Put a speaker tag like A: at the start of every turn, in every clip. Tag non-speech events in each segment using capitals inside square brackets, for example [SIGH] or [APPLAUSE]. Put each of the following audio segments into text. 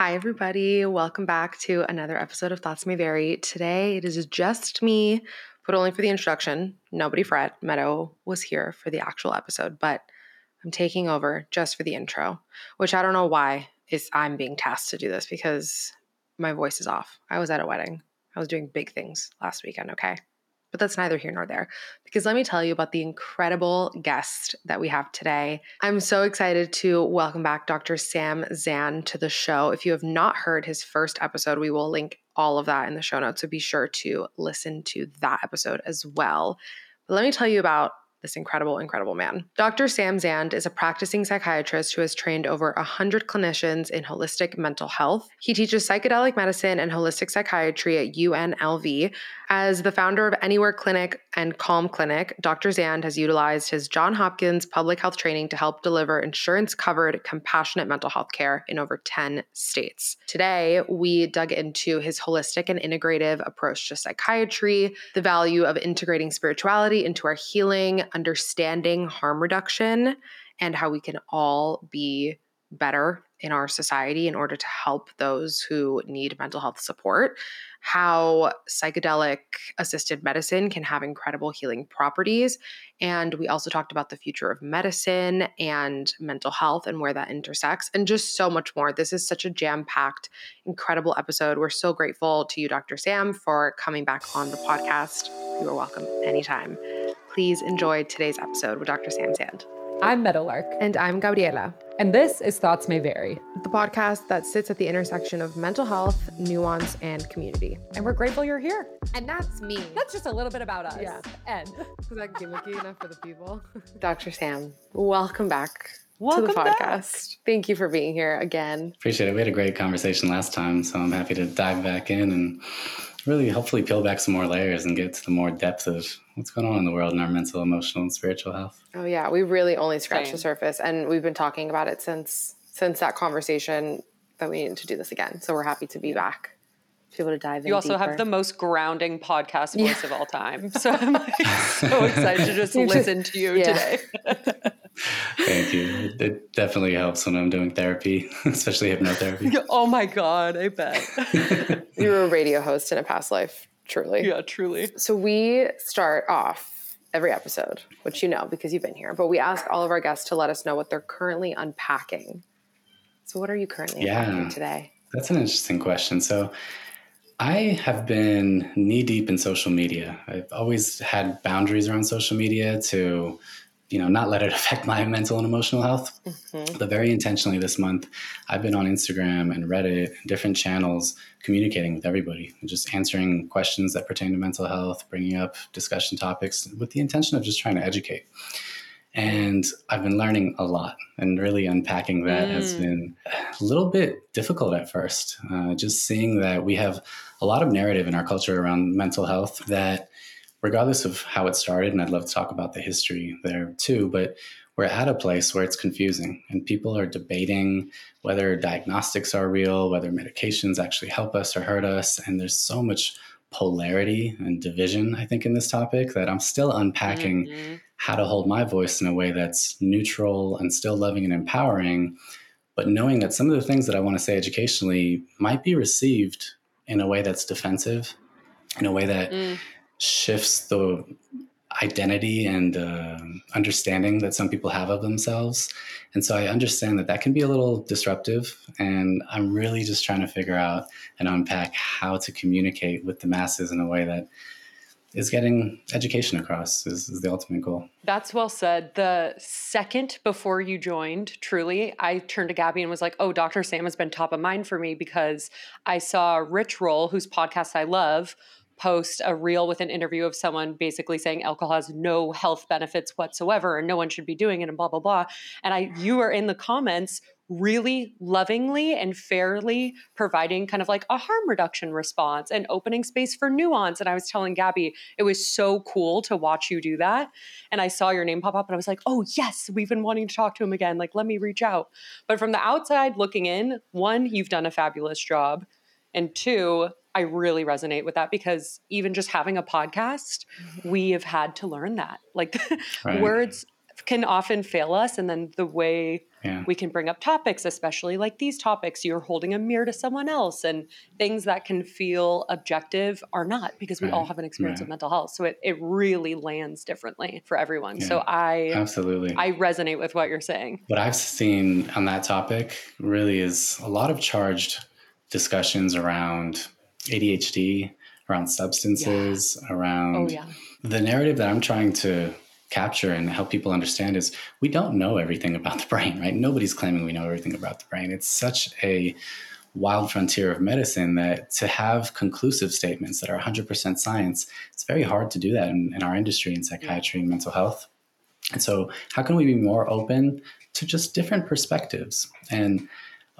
A: Hi, everybody. Welcome back to another episode of Thoughts May Vary. Today it is just me, but only for the introduction. Nobody fret. Meadow was here for the actual episode, but I'm taking over just for the intro, which I don't know why is I'm being tasked to do this because my voice is off. I was at a wedding. I was doing big things last weekend, okay? But that's neither here nor there because let me tell you about the incredible guest that we have today. I'm so excited to welcome back Dr. Sam Zand to the show. If you have not heard his first episode, we will link all of that in the show notes. So be sure to listen to that episode as well. But let me tell you about this incredible, incredible man. Dr. Sam Zand is a practicing psychiatrist who has trained over 100 clinicians in holistic mental health. He teaches psychedelic medicine and holistic psychiatry at UNLV. As the founder of Anywhere Clinic and Calm Clinic, Dr. Zand has utilized his John Hopkins public health training to help deliver insurance covered, compassionate mental health care in over 10 states. Today, we dug into his holistic and integrative approach to psychiatry, the value of integrating spirituality into our healing, understanding harm reduction, and how we can all be better in our society in order to help those who need mental health support, how psychedelic assisted medicine can have incredible healing properties. And we also talked about the future of medicine and mental health and where that intersects, and just so much more. This is such a jam packed, incredible episode. We're so grateful to you, Dr. Sam, for coming back on the podcast. You are welcome anytime. Please enjoy today's episode with Dr. Sam Zand.
B: I'm Meadowlark.
A: And I'm Gabriela.
B: And this is Thoughts May Vary,
A: the podcast that sits at the intersection of mental health, nuance, and community.
B: And we're grateful you're here.
A: And that's me.
B: That's just a little bit about us.
A: Yeah.
B: And [LAUGHS]
A: is that gimmicky enough for the people? [LAUGHS] Dr. Sam, welcome back
B: welcome
A: to the podcast.
B: Back.
A: Thank you for being here again.
C: Appreciate it. We had a great conversation last time, so I'm happy to dive back in and really hopefully peel back some more layers and get to the more depth of what's going on in the world and our mental, emotional, and spiritual health.
A: Oh yeah, we really only scratched Same. the surface, and we've been talking about it since since that conversation that we needed to do this again. So we're happy to be back. To be able to dive in.
B: You also
A: deeper.
B: have the most grounding podcast voice yeah. of all [LAUGHS] time. So I'm like so excited to just [LAUGHS] listen to you yeah. today. [LAUGHS]
C: Thank you. It definitely helps when I'm doing therapy, [LAUGHS] especially hypnotherapy. [LAUGHS]
B: Oh my God, I bet. [LAUGHS]
A: you were a radio host in a past life, truly.
B: Yeah, truly.
A: So we start off every episode, which you know because you've been here, but we ask all of our guests to let us know what they're currently unpacking. So, what are you currently yeah, unpacking today?
C: That's an interesting question. So, I have been knee deep in social media. I've always had boundaries around social media to you know not let it [LAUGHS] affect my mental and emotional health mm-hmm. but very intentionally this month i've been on instagram and reddit and different channels communicating with everybody just answering questions that pertain to mental health bringing up discussion topics with the intention of just trying to educate and i've been learning a lot and really unpacking that mm. has been a little bit difficult at first uh, just seeing that we have a lot of narrative in our culture around mental health that regardless of how it started, and I'd love to talk about the history there too, but we're at a place where it's confusing and people are debating whether diagnostics are real, whether medications actually help us or hurt us. And there's so much polarity and division, I think, in this topic that I'm still unpacking mm-hmm. how to hold my voice in a way that's neutral and still loving and empowering, but knowing that some of the things that I want to say educationally might be received in a way that's defensive, in a way that mm shifts the identity and uh, understanding that some people have of themselves. And so I understand that that can be a little disruptive. And I'm really just trying to figure out and unpack how to communicate with the masses in a way that is getting education across is, is, the ultimate goal.
B: That's well said. The second before you joined, truly, I turned to Gabby and was like, oh, Dr. Sam has been top of mind for me because I saw Rich Roll, whose podcast I love, post a reel with an interview of someone basically saying alcohol has no health benefits whatsoever and no one should be doing it and blah blah blah. And i you were in the comments really lovingly and fairly providing kind of like a harm reduction response and opening space for nuance. And i was telling gabby it was so cool to watch you do that. And i saw your name pop up and i was like oh yes we've been wanting to talk to him again. Like let me reach out. But from the outside looking in one you've done a fabulous job. And two I really resonate with that because even just having a podcast, mm-hmm. we have had to learn that. Like [LAUGHS] right. words can often fail us. And then the way
C: Yeah.
B: we can bring up topics, especially like these topics, you're holding a mirror to someone else, and things that can feel objective are not because we all have an experience
C: right.
B: of mental health. So it, it really lands differently for everyone. So I
C: Absolutely.
B: I resonate with what you're saying.
C: What I've seen on that topic really is a lot of charged discussions around ADHD, around substances, around
B: Oh yeah.
C: the narrative that I'm trying to capture and help people understand is we don't know everything about the brain, right? Nobody's claiming we know everything about the brain. It's such a wild frontier of medicine that to have conclusive statements that are 100% science, it's very hard to do that in, in our industry in psychiatry and mental health. And so, how can we be more open to just different perspectives? And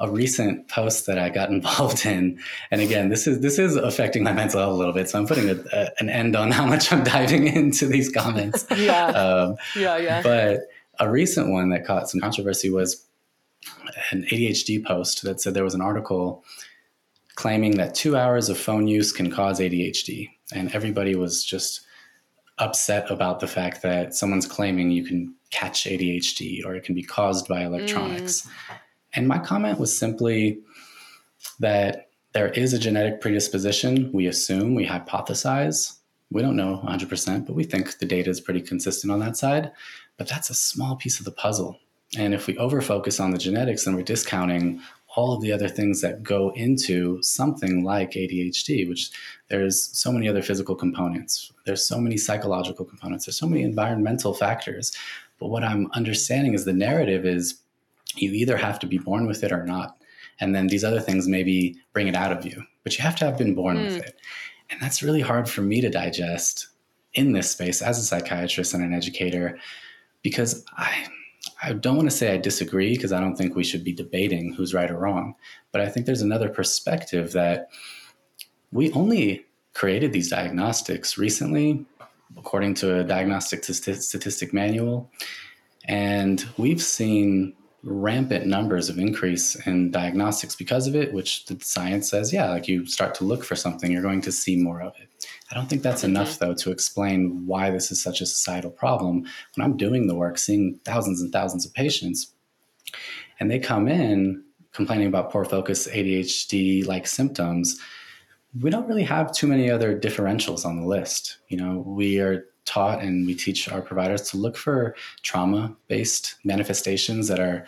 C: a recent post that I got [LAUGHS] involved in, and again, this is this is affecting my mental health a little bit. So I'm putting a, a, an end on how much I'm diving [LAUGHS] into these comments. [LAUGHS]
B: Yeah.
C: Um,
B: yeah. Yeah.
C: but a recent one that caught some controversy was an ADHD post that said there was an article claiming that two hours of phone use can cause ADHD. And everybody was just upset about the fact that someone's claiming you can catch ADHD or it can be caused by electronics. And my comment was simply that there is a genetic predisposition. We assume, we hypothesize. We don't know 100%, but we think the data is pretty consistent on that side. But that's a small piece of the puzzle. And if we overfocus on the genetics, then we're discounting all of the other things that go into something like ADHD, which there's so many other physical components. There's so many psychological components. There's so many environmental factors. But what I'm understanding is the narrative is you either have to be born with it or not. And then these other things maybe bring it out of you, but you have to have been born with mm. it. And that's really hard for me to digest in this space as a psychiatrist and an educator because I I don't want to say I disagree because I don't think we should be debating who's right or wrong, but I think there's another perspective that we only created these diagnostics recently according to a diagnostic st- statistic manual and we've seen rampant numbers of increase in diagnostics because of it which the science says yeah like you start to look for something you're going to see more of it. I don't think that's enough though to explain why this is such a societal problem. When i'm doing the work seeing thousands and thousands of patients and they come in complaining about poor focus adhd like symptoms we don't really have too many other differentials on the list. You know we are taught and we teach our providers to look for trauma based manifestations that are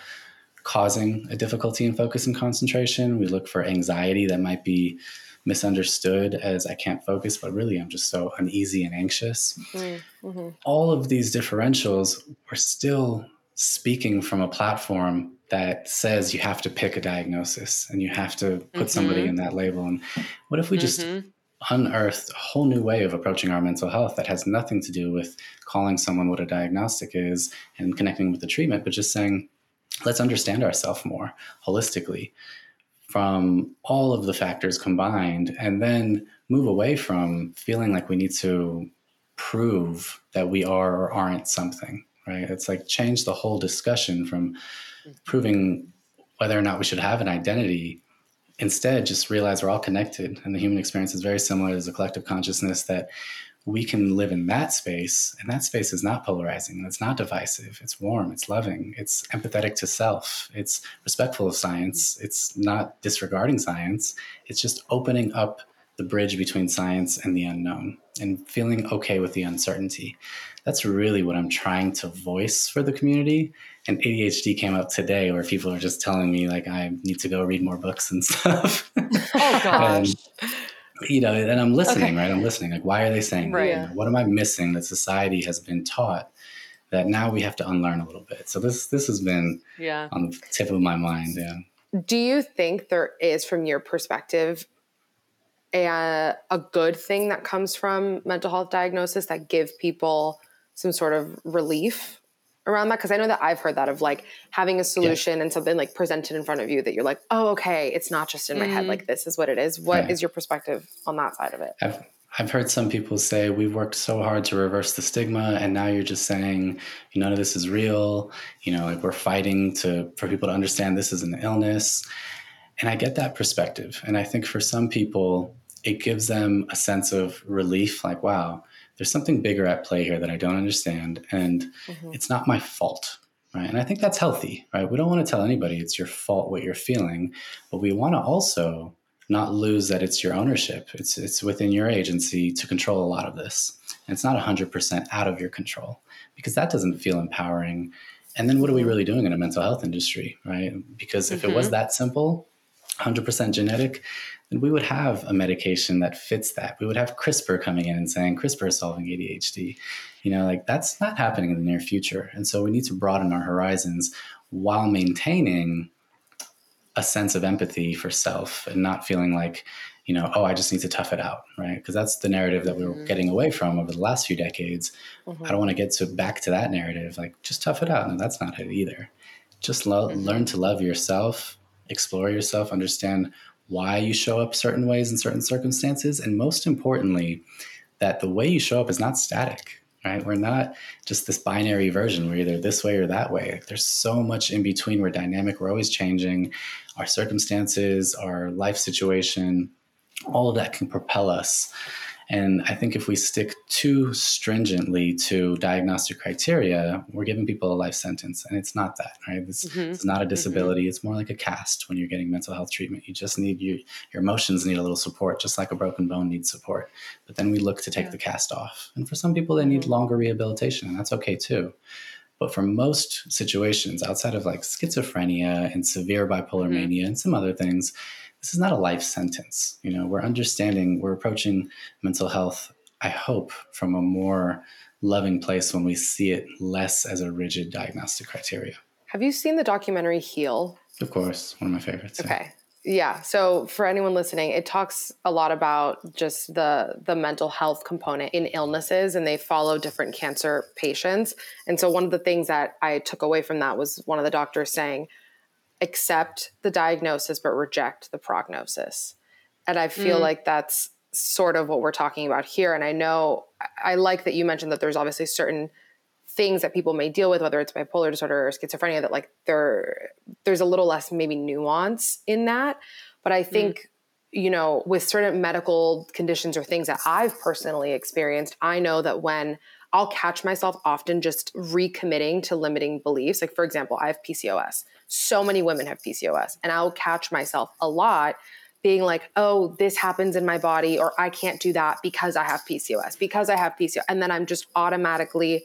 C: causing a difficulty in focus and concentration. We look for anxiety that might be misunderstood as I can't focus, but really I'm just so uneasy and anxious.
B: Mm-hmm.
C: All of these differentials, we're still speaking from a platform that says you have to pick a diagnosis and you have to put somebody
B: Mhm.
C: in that label. And what if we just
B: Mhm.
C: Unearthed a whole new way of approaching our mental health that has nothing to do with calling someone what a diagnostic is and connecting with the treatment, but just saying, let's understand ourselves more holistically from all of the factors combined and then move away from feeling like we need to prove that we are or aren't something right? It's like change the whole discussion from mm-hmm. proving whether or not we should have an identity instead just realize we're all connected and the human experience is very similar. As a collective consciousness that we can live in that space and that space is not polarizing it's not divisive it's warm it's loving it's empathetic to self it's respectful of science it's not disregarding science it's just opening up the bridge between science and the unknown and feeling okay with the uncertainty. That's really what i'm trying to voice for the community and adhd came up today where people are just telling me like i need to go read more books and [LAUGHS] stuff
B: Oh gosh.
C: And, you know, and I'm listening,
B: Okay.
C: right? I'm listening. Like, why are they saying that?
B: Right.
C: You know, What am I missing that society has been taught that now we have to unlearn a little bit? So this this has been
B: yeah.
C: on the tip of my mind. Yeah.
A: Do you think there is, from your perspective, a, a good thing that comes from mental health diagnosis that give people some sort of relief around that? Because I know that I've heard that of like having a solution and something like presented in front of you that you're like, oh, okay, it's not just in my head.
B: Mhm.
A: Like this is what it is. What is
C: Right.
A: your perspective on that side of it?
C: I've I've heard some people say we've worked so hard to reverse the stigma, and now you're just saying none of this is real. You know, like we're fighting to for people to understand this is an illness. And I get that perspective, and I think for some people it gives them a sense of relief. Like, wow, there's something bigger at play here that I don't understand, and mm-hmm. it's not my fault. Right. And I think that's healthy, right? We don't want to tell anybody it's your fault what you're feeling, but we want to also not lose that it's your ownership. It's it's within your agency to control a lot of this. And it's not 100% out of your control because that doesn't feel empowering. And then what are we really doing in a mental health industry, right? Because if mm-hmm. it was mm-hmm. that simple, 100% genetic, then we would have a medication that fits that. We would have CRISPR coming in and saying CRISPR is solving ADHD. You know, like that's not happening in the near future. And so we need to broaden our horizons while maintaining a sense of empathy for self and not feeling like, you know, oh, I just need to tough it out, right? Because that's the narrative that we were mm-hmm. getting away from over the last few decades. Mm-hmm. I don't want to get to back to that narrative, like just tough it out. No, that's not it either. Just lo- mm-hmm. learn to love yourself, explore yourself, understand why you show up certain ways in certain circumstances, and most importantly, that the way you show up is not static right? We're not just this binary version. We're either this way or that way. There's so much in between. We're dynamic. We're always changing. Our circumstances, our life situation, all of that can propel us. And I think if we stick too stringently to diagnostic criteria, we're giving people a life sentence. And it's not that, right? This, mm-hmm. It's not a mm-hmm. disability. Mm-hmm. It's more like a cast when you're getting mental health treatment. You just need you, your emotions need a little support, just like a broken bone needs support. But then we look to take yeah. the cast off. And for some people, they need mm-hmm. longer rehabilitation, and that's okay too. But for most situations outside of like schizophrenia and severe bipolar mm-hmm. mania and some other things, this is not a life sentence. You know, we're understanding, we're approaching mental health, I hope, from a more loving place when we see it less as a rigid diagnostic criteria.
A: Have you seen the documentary Heal?
C: Of course, one of my favorites.
A: Okay. Yeah. So for anyone listening, it talks a lot about just the the mental health component in illnesses and they follow different cancer patients. And so one of the things that I took away from that was one of the doctors saying, accept the diagnosis but reject the prognosis. And I feel mm. like that's sort of what we're talking about here. And I know I like that you mentioned that there's obviously certain things that people may deal with, whether it's bipolar disorder or schizophrenia, that like there there's a little less maybe nuance in that. But I mm. think, mm. you know, with certain medical conditions or things that I've personally experienced, I know that when I'll catch myself often just recommitting to limiting beliefs. Like, for example, I have PCOS. So many women have PCOS, and I'll catch myself a lot being like, oh, this happens in my body, or I can't do that because I have PCOS, because I have PCOS. And then I'm just automatically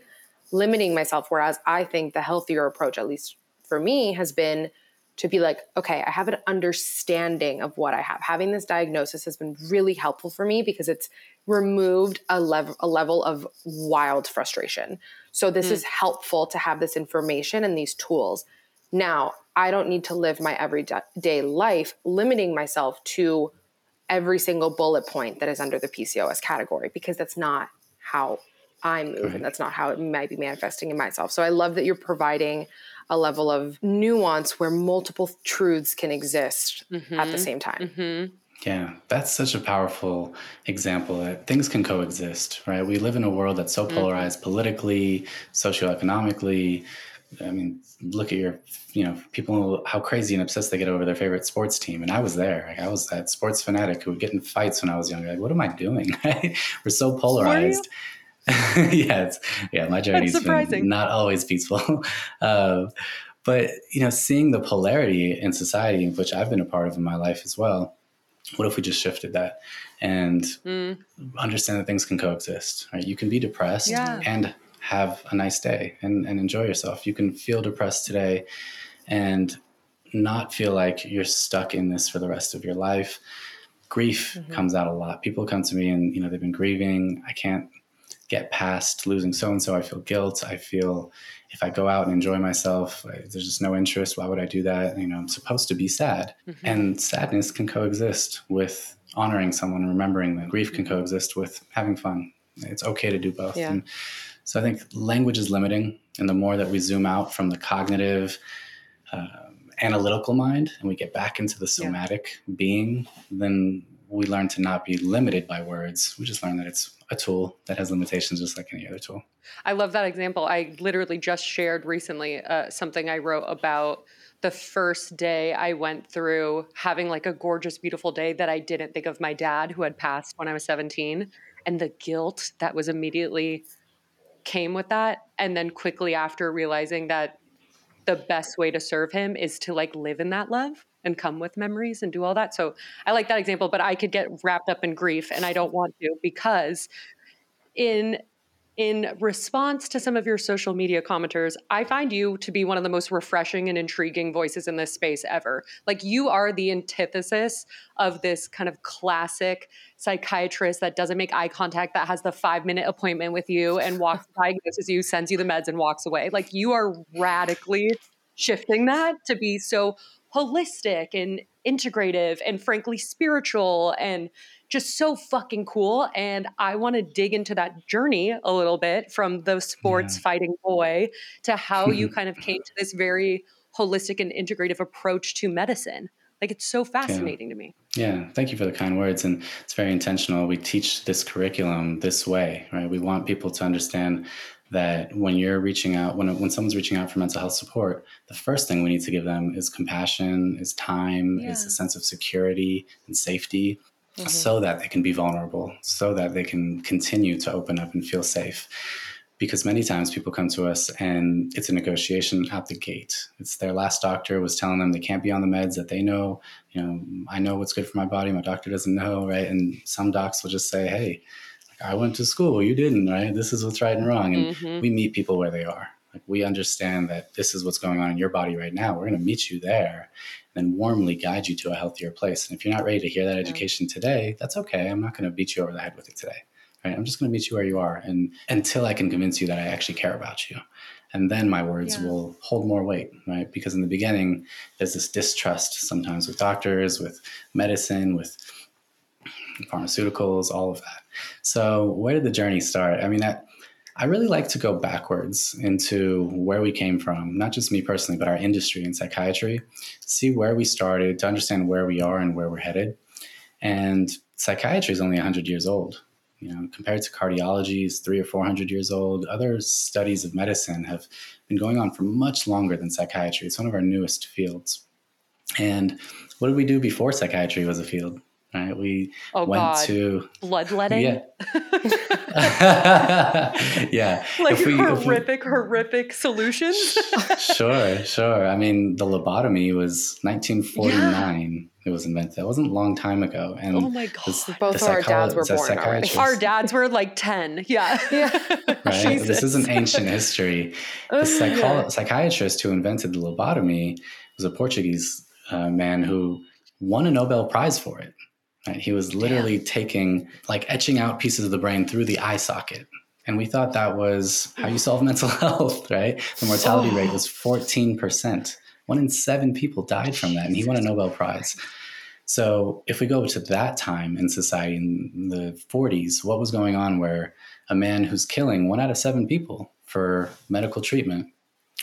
A: limiting myself. Whereas I think the healthier approach, at least for me, has been to be like, okay, I have an understanding of what I have. Having this diagnosis has been really helpful for me because it's removed a level a level of wild frustration. So this mm. is helpful to have this information and these tools. Now, I don't need to live my everyday life limiting myself to every single bullet point that is under the PCOS category because that's not how I move and that's not how it might be manifesting in myself. So I love that you're providing a level of nuance where multiple truths can exist mm-hmm. at the mm-hmm. same time.
C: Mm-hmm. Yeah, that's such a powerful example that things can coexist, right? We live in a world that's so mm-hmm. polarized politically, socioeconomically. I mean, look at your, you know, people how crazy and obsessed they get over their favorite sports team. And I was there. Like, I was that sports fanatic who would get in fights when I was younger. Like, what am I doing? [LAUGHS] We're so polarized. [LAUGHS] yeah, it's, yeah, my journey's been not always peaceful. uh, [LAUGHS] but you know, seeing the polarity in society, which I've been a part of in my life as well, what if we just shifted that and mm. understand that things can coexist? Right? You can be depressed yeah. and have a nice day and, and enjoy yourself. You can feel depressed today and not feel like you're stuck in this for the rest of your life. Grief mm-hmm. comes out a lot. People come to me and you know they've been grieving. I can't get past losing so and so. I feel guilt. I feel if I go out and enjoy myself, there's just no interest. Why would I do that? You know, I'm supposed to be sad. Mm-hmm. And sadness can coexist with honoring someone, remembering that grief can coexist with having fun. It's okay to do both. Yeah. And so I think language is limiting. And the more that we zoom out from the cognitive, uh, analytical mind and we get back into the somatic yeah. being, then we learn to not be limited by words. We just learn that it's a tool that has limitations just like any other tool.
B: I love that example. I literally just shared recently uh, something I wrote about the first day I went through having like a gorgeous, beautiful day that I didn't think of my dad who had passed when I was 17 and the guilt that was immediately came with that. And then quickly after realizing that the best way to serve him is to like live in that love and come with memories and do all that. So I like that example, but I could get wrapped up in grief and I don't want to because in in response to some of your social media commenters, I find you to be one of the most refreshing and intriguing voices in this space ever. Like you are the antithesis of this kind of classic psychiatrist that doesn't make eye contact, that has the five minute appointment with you and walks, [LAUGHS] diagnoses you, sends you the meds, and walks away. Like you are radically shifting that to be so holistic and integrative and frankly spiritual and just so fucking cool. And I want to dig into that journey a little bit from the sports yeah. fighting boy to how you [LAUGHS] kind of came to this very holistic and integrative approach to medicine. Like it's so fascinating
C: yeah.
B: to me.
C: Yeah, thank you for the kind words. And it's very intentional. We teach this curriculum this way, right? We want people to understand that when you're reaching out, when, when someone's reaching out for mental health support, the first thing we need to give them is compassion, is time, yeah. is a sense of security and safety mm-hmm. so that they can be vulnerable, so that they can continue to open up and feel safe. Because many times people come to us and it's a negotiation out the gate. It's their last doctor was telling them they can't be on the meds that they know. You know, I know what's good for my body. My doctor doesn't know, right? And some docs will just say, "Hey, I went to school, you didn't, right? This is what's right and wrong." And mm-hmm. we meet people where they are. Like we understand that this is what's going on in your body right now. We're going to meet you there and warmly guide you to a healthier place. And if you're not ready to hear that education today, that's okay. I'm not going to beat you over the head with it today. Right? I'm just going to meet you where you are and until I can convince you that I actually care about you. And then my words yeah. will hold more weight, right? Because in the beginning, there's this distrust sometimes with doctors, with medicine, with pharmaceuticals, all of that. So, where did the journey start? I mean, that I really like to go backwards into where we came from, not just me personally, but our industry in psychiatry, see where we started, to understand where we are and where we're headed. And psychiatry is only 100 years old. You know, compared to cardiology is three or 400 years old. Other studies of medicine have been going on for much longer than psychiatry. It's one of our newest fields. And what did we do before psychiatry was a field? Right? We
B: oh,
C: went
B: God.
C: to
B: bloodletting.
C: Yeah. [LAUGHS] yeah.
B: Like we, horrific, we, horrific solutions. [LAUGHS]
C: sure, sure. I mean, the lobotomy was 1949. Yeah. [GASPS] It was invented. It wasn't a long time ago. And
B: oh my god,
A: both of our dads were born.
B: Our dads were like 10. Yeah.
A: yeah. [LAUGHS]
C: Right. This isn't ancient history. The psycho- yeah. psychiatrist who invented the lobotomy was a Portuguese uh, man who won a Nobel Prize for it. Right? He was literally Damn. taking, like, etching out pieces of the brain through the eye socket. And we thought that was how you solve [LAUGHS] mental health, right? The mortality oh. rate was 14%. One in seven people died from that, and he won a Nobel Prize. So, if we go to that time in society in the 40s, what was going on where a man who's killing one out of seven people for medical treatment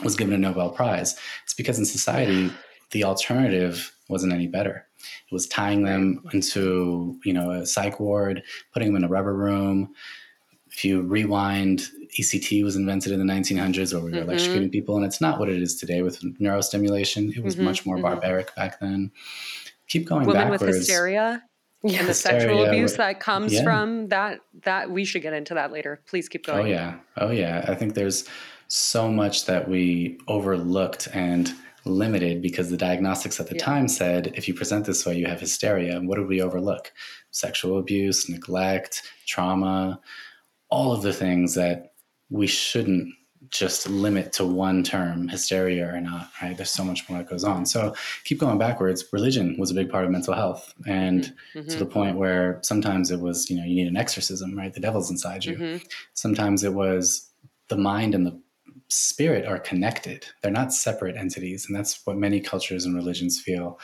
C: was given a Nobel Prize? It's because in society, the alternative wasn't any better. It was tying them into, you know, a psych ward, putting them in a rubber room. If you rewind, ECT was invented in the 1900s where we were mm-hmm. electrocuting people, and it's not what it is today with neurostimulation. It was mm-hmm. much more mm-hmm. barbaric back then. Keep going
B: Women
C: backwards.
B: with hysteria yeah, and the sexual abuse that comes yeah. from that that we should get into that later. Please keep going.
C: Oh yeah. Oh yeah. I think there's so much that we overlooked and limited because the diagnostics at the yeah. time said if you present this way, you have hysteria. And what did we overlook? Sexual abuse, neglect, trauma, all of the things that we shouldn't just limit to one term, hysteria or not, right? There's so much more that goes on. So keep going backwards. Religion was a big part of mental health. And mm-hmm. to the point where sometimes it was, you know, you need an exorcism, right? The devil's inside you. Mm-hmm. Sometimes it was the mind and the spirit are connected. They're not separate entities. And that's what many cultures and religions feel.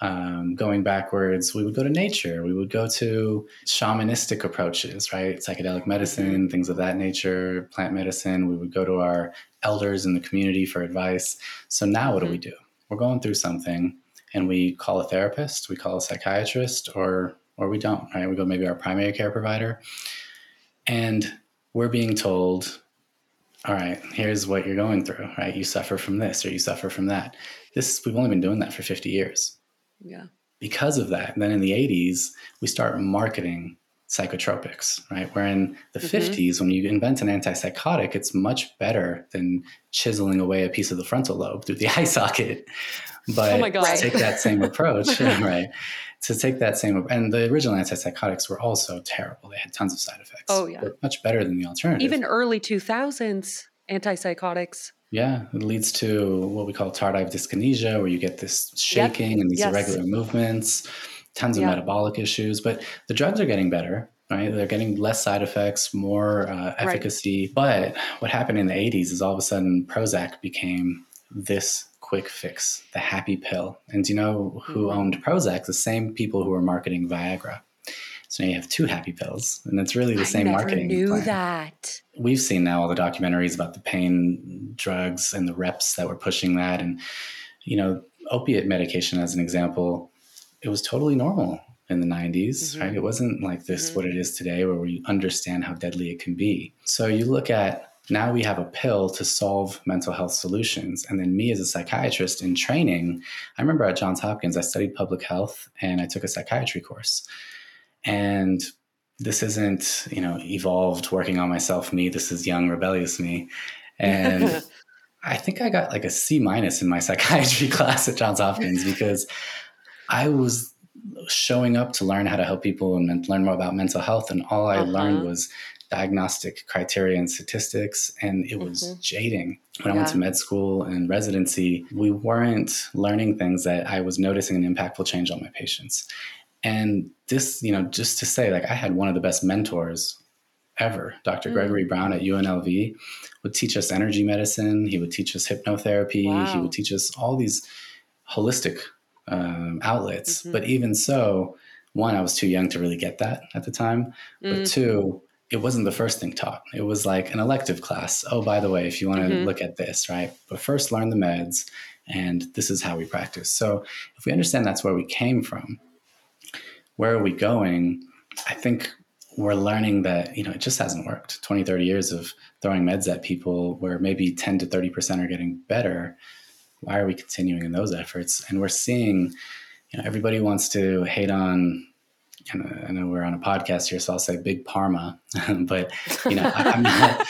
C: Um, going backwards, we would go to nature. We would go to shamanistic approaches, right? Psychedelic medicine, mm-hmm. things of that nature, plant medicine. We would go to our elders in the community for advice. So now what mm-hmm. do we do? We're going through something and we call a therapist, we call a psychiatrist, or or we don't, right? We go maybe our primary care provider. And we're being told all right, here's what you're going through, right? You suffer from this or you suffer from that. This we've only been doing that for 50 years.
B: Yeah.
C: Because of that, then in the 80s, we start marketing psychotropics, right? Where in the mm-hmm. 50s, when you invent an antipsychotic, it's much better than chiseling away a piece of the frontal lobe through the [LAUGHS] eye socket. But oh my God. to take that same approach, [LAUGHS] [LAUGHS] right? To take that same, and the original antipsychotics were also terrible. They had tons of side effects.
B: Oh, yeah.
C: much better than the alternative.
B: Even early 2000s antipsychotics.
C: Yeah, it leads to what we call tardive dyskinesia, where you get this shaking yep. and these yes. irregular movements tons of yeah. metabolic issues, but the drugs are getting better. Right, they're getting less side effects, more uh, efficacy. Right. But what happened in the '80s is all of a sudden Prozac became this quick fix, the happy pill. And you know who mm-hmm. owned Prozac? The same people who were marketing Viagra. So now you have two happy pills, and it's really the I same
B: never
C: marketing.
B: Knew
C: plan.
B: that.
C: We've seen now all the documentaries about the pain drugs and the reps that were pushing that, and you know, opiate medication as an example it was totally normal in the 90s, mm-hmm. right? It wasn't like this, mm-hmm. what it is today, where we understand how deadly it can be. So you look at now we have a pill to solve mental health solutions. And then me as a psychiatrist in training, I remember at Johns Hopkins, I studied public health and I took a psychiatry course. And this isn't, you know, evolved working on myself me. This is young, rebellious me. And [LAUGHS] I think I got like a C minus in my psychiatry [LAUGHS] class at Johns Hopkins because I was showing up to learn how to help people and learn more about mental health, and all I uh-huh. learned was diagnostic criteria and statistics, and it was mm-hmm. jading. When yeah. I went to med school and residency, we weren't learning things that I was noticing an impactful change on my patients. And this, you know, just to say, like, I had one of the best mentors ever. Dr. Mm. Gregory Brown at UNLV would teach us energy medicine. He would teach us hypnotherapy. Wow. He would teach us all these holistic um, outlets. Mm-hmm. But even so, one, I was too young to really get that at the time. But mm-hmm. two, it wasn't the first thing taught. It was like an elective class. Oh, by the way, if you want to mm-hmm. look at this, right? But first learn the meds, and this is how we practice. So if we understand that's where we came from, where are we going? I think we're learning that, you know, it just hasn't worked. 20, 30 years of throwing meds at people where maybe 10 to 30% are getting better why are we continuing in those efforts? And we're seeing, you know, everybody wants to hate on. I know we're on a podcast here, so I'll say big Parma, [LAUGHS] but you know, I, am not.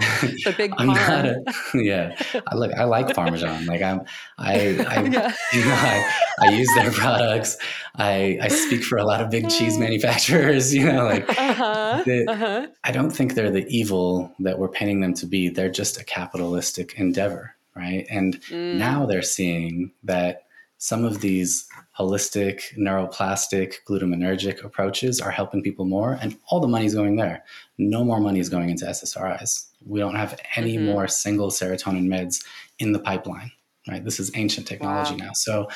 C: [LAUGHS]
B: the big [LAUGHS] I'm not a,
C: yeah. I look, I like Parmesan. Like I'm, I, I, yeah. you know, I, I use their products. I, I speak for a lot of big cheese manufacturers. You know, like uh-huh, the, uh-huh. I don't think they're the evil that we're painting them to be. They're just a capitalistic endeavor right? And mm. now they're seeing that some of these holistic, neuroplastic, glutamatergic approaches are helping people more, and all the money is going there. No more money is going into SSRIs. We don't have any mm-hmm. more single serotonin meds in the pipeline right? This is ancient technology wow. now. So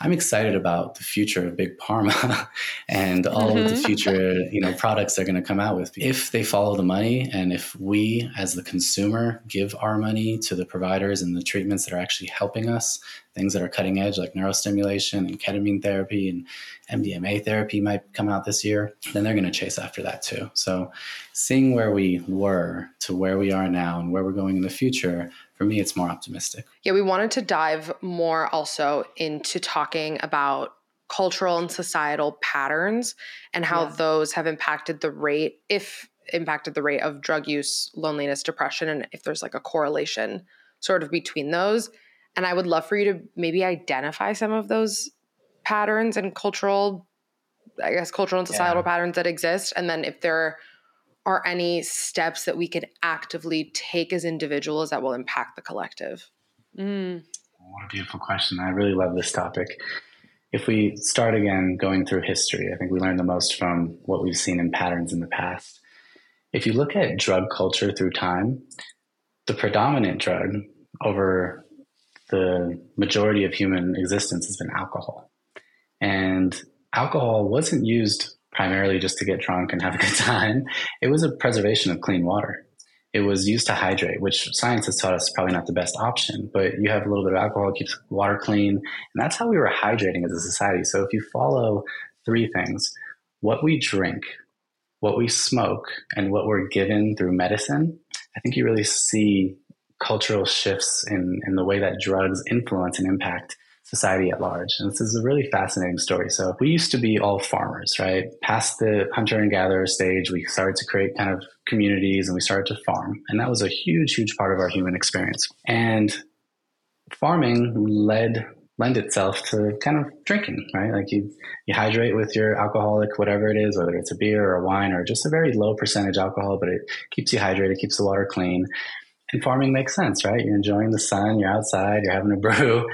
C: I'm excited about the future of big pharma [LAUGHS] and all mm-hmm. of the mm-hmm. future, you know, products they're going to come out with. If they follow the money and if we as the consumer give our money to the providers and the treatments that are actually helping us, things that are cutting edge like neurostimulation and ketamine therapy and MDMA therapy might come out this year, then they're going to chase after that too. So seeing where we were to where we are now and where we're going in the future for me, it's more optimistic.
A: Yeah, we wanted to dive more also into talking about cultural and societal patterns and how yeah. those have impacted the rate, if impacted the rate of drug use, loneliness, depression, and if there's like a correlation sort of between those. And I would love for you to maybe identify some of those patterns and cultural, I guess, cultural and societal yeah. patterns that exist. And then if there are any steps that we can actively take as individuals that will impact the collective?
C: Mm. What a beautiful question. I really love this topic. If we start again going through history, I think we learn the most from what we've seen in patterns in the past. If you look at drug culture through time, the predominant drug over the majority of human existence has been alcohol. And alcohol wasn't used primarily just to get drunk and have a good [LAUGHS] time. It was a preservation of clean water. It was used to hydrate, which science has taught us is probably not the best option, but you have a little bit of alcohol, it keeps water clean. And that's how we were hydrating as a society. So if you follow three things, what we drink, what we smoke, and what we're given through medicine, I think you really see cultural shifts in, in the way that drugs influence and impact society at large. And this is a really fascinating story. So we used to be all farmers, right? Past the hunter and gatherer stage, we started to create kind of communities and we started to farm. And that was a huge, huge part of our human experience. And farming led lend itself to kind of drinking, right? Like you, you hydrate with your alcoholic, whatever it is, whether it's a beer or a wine or just a very low percentage alcohol, but it keeps you hydrated, keeps the water clean. And farming makes sense, right? You're enjoying the sun, you're outside, you're having a [LAUGHS] brew.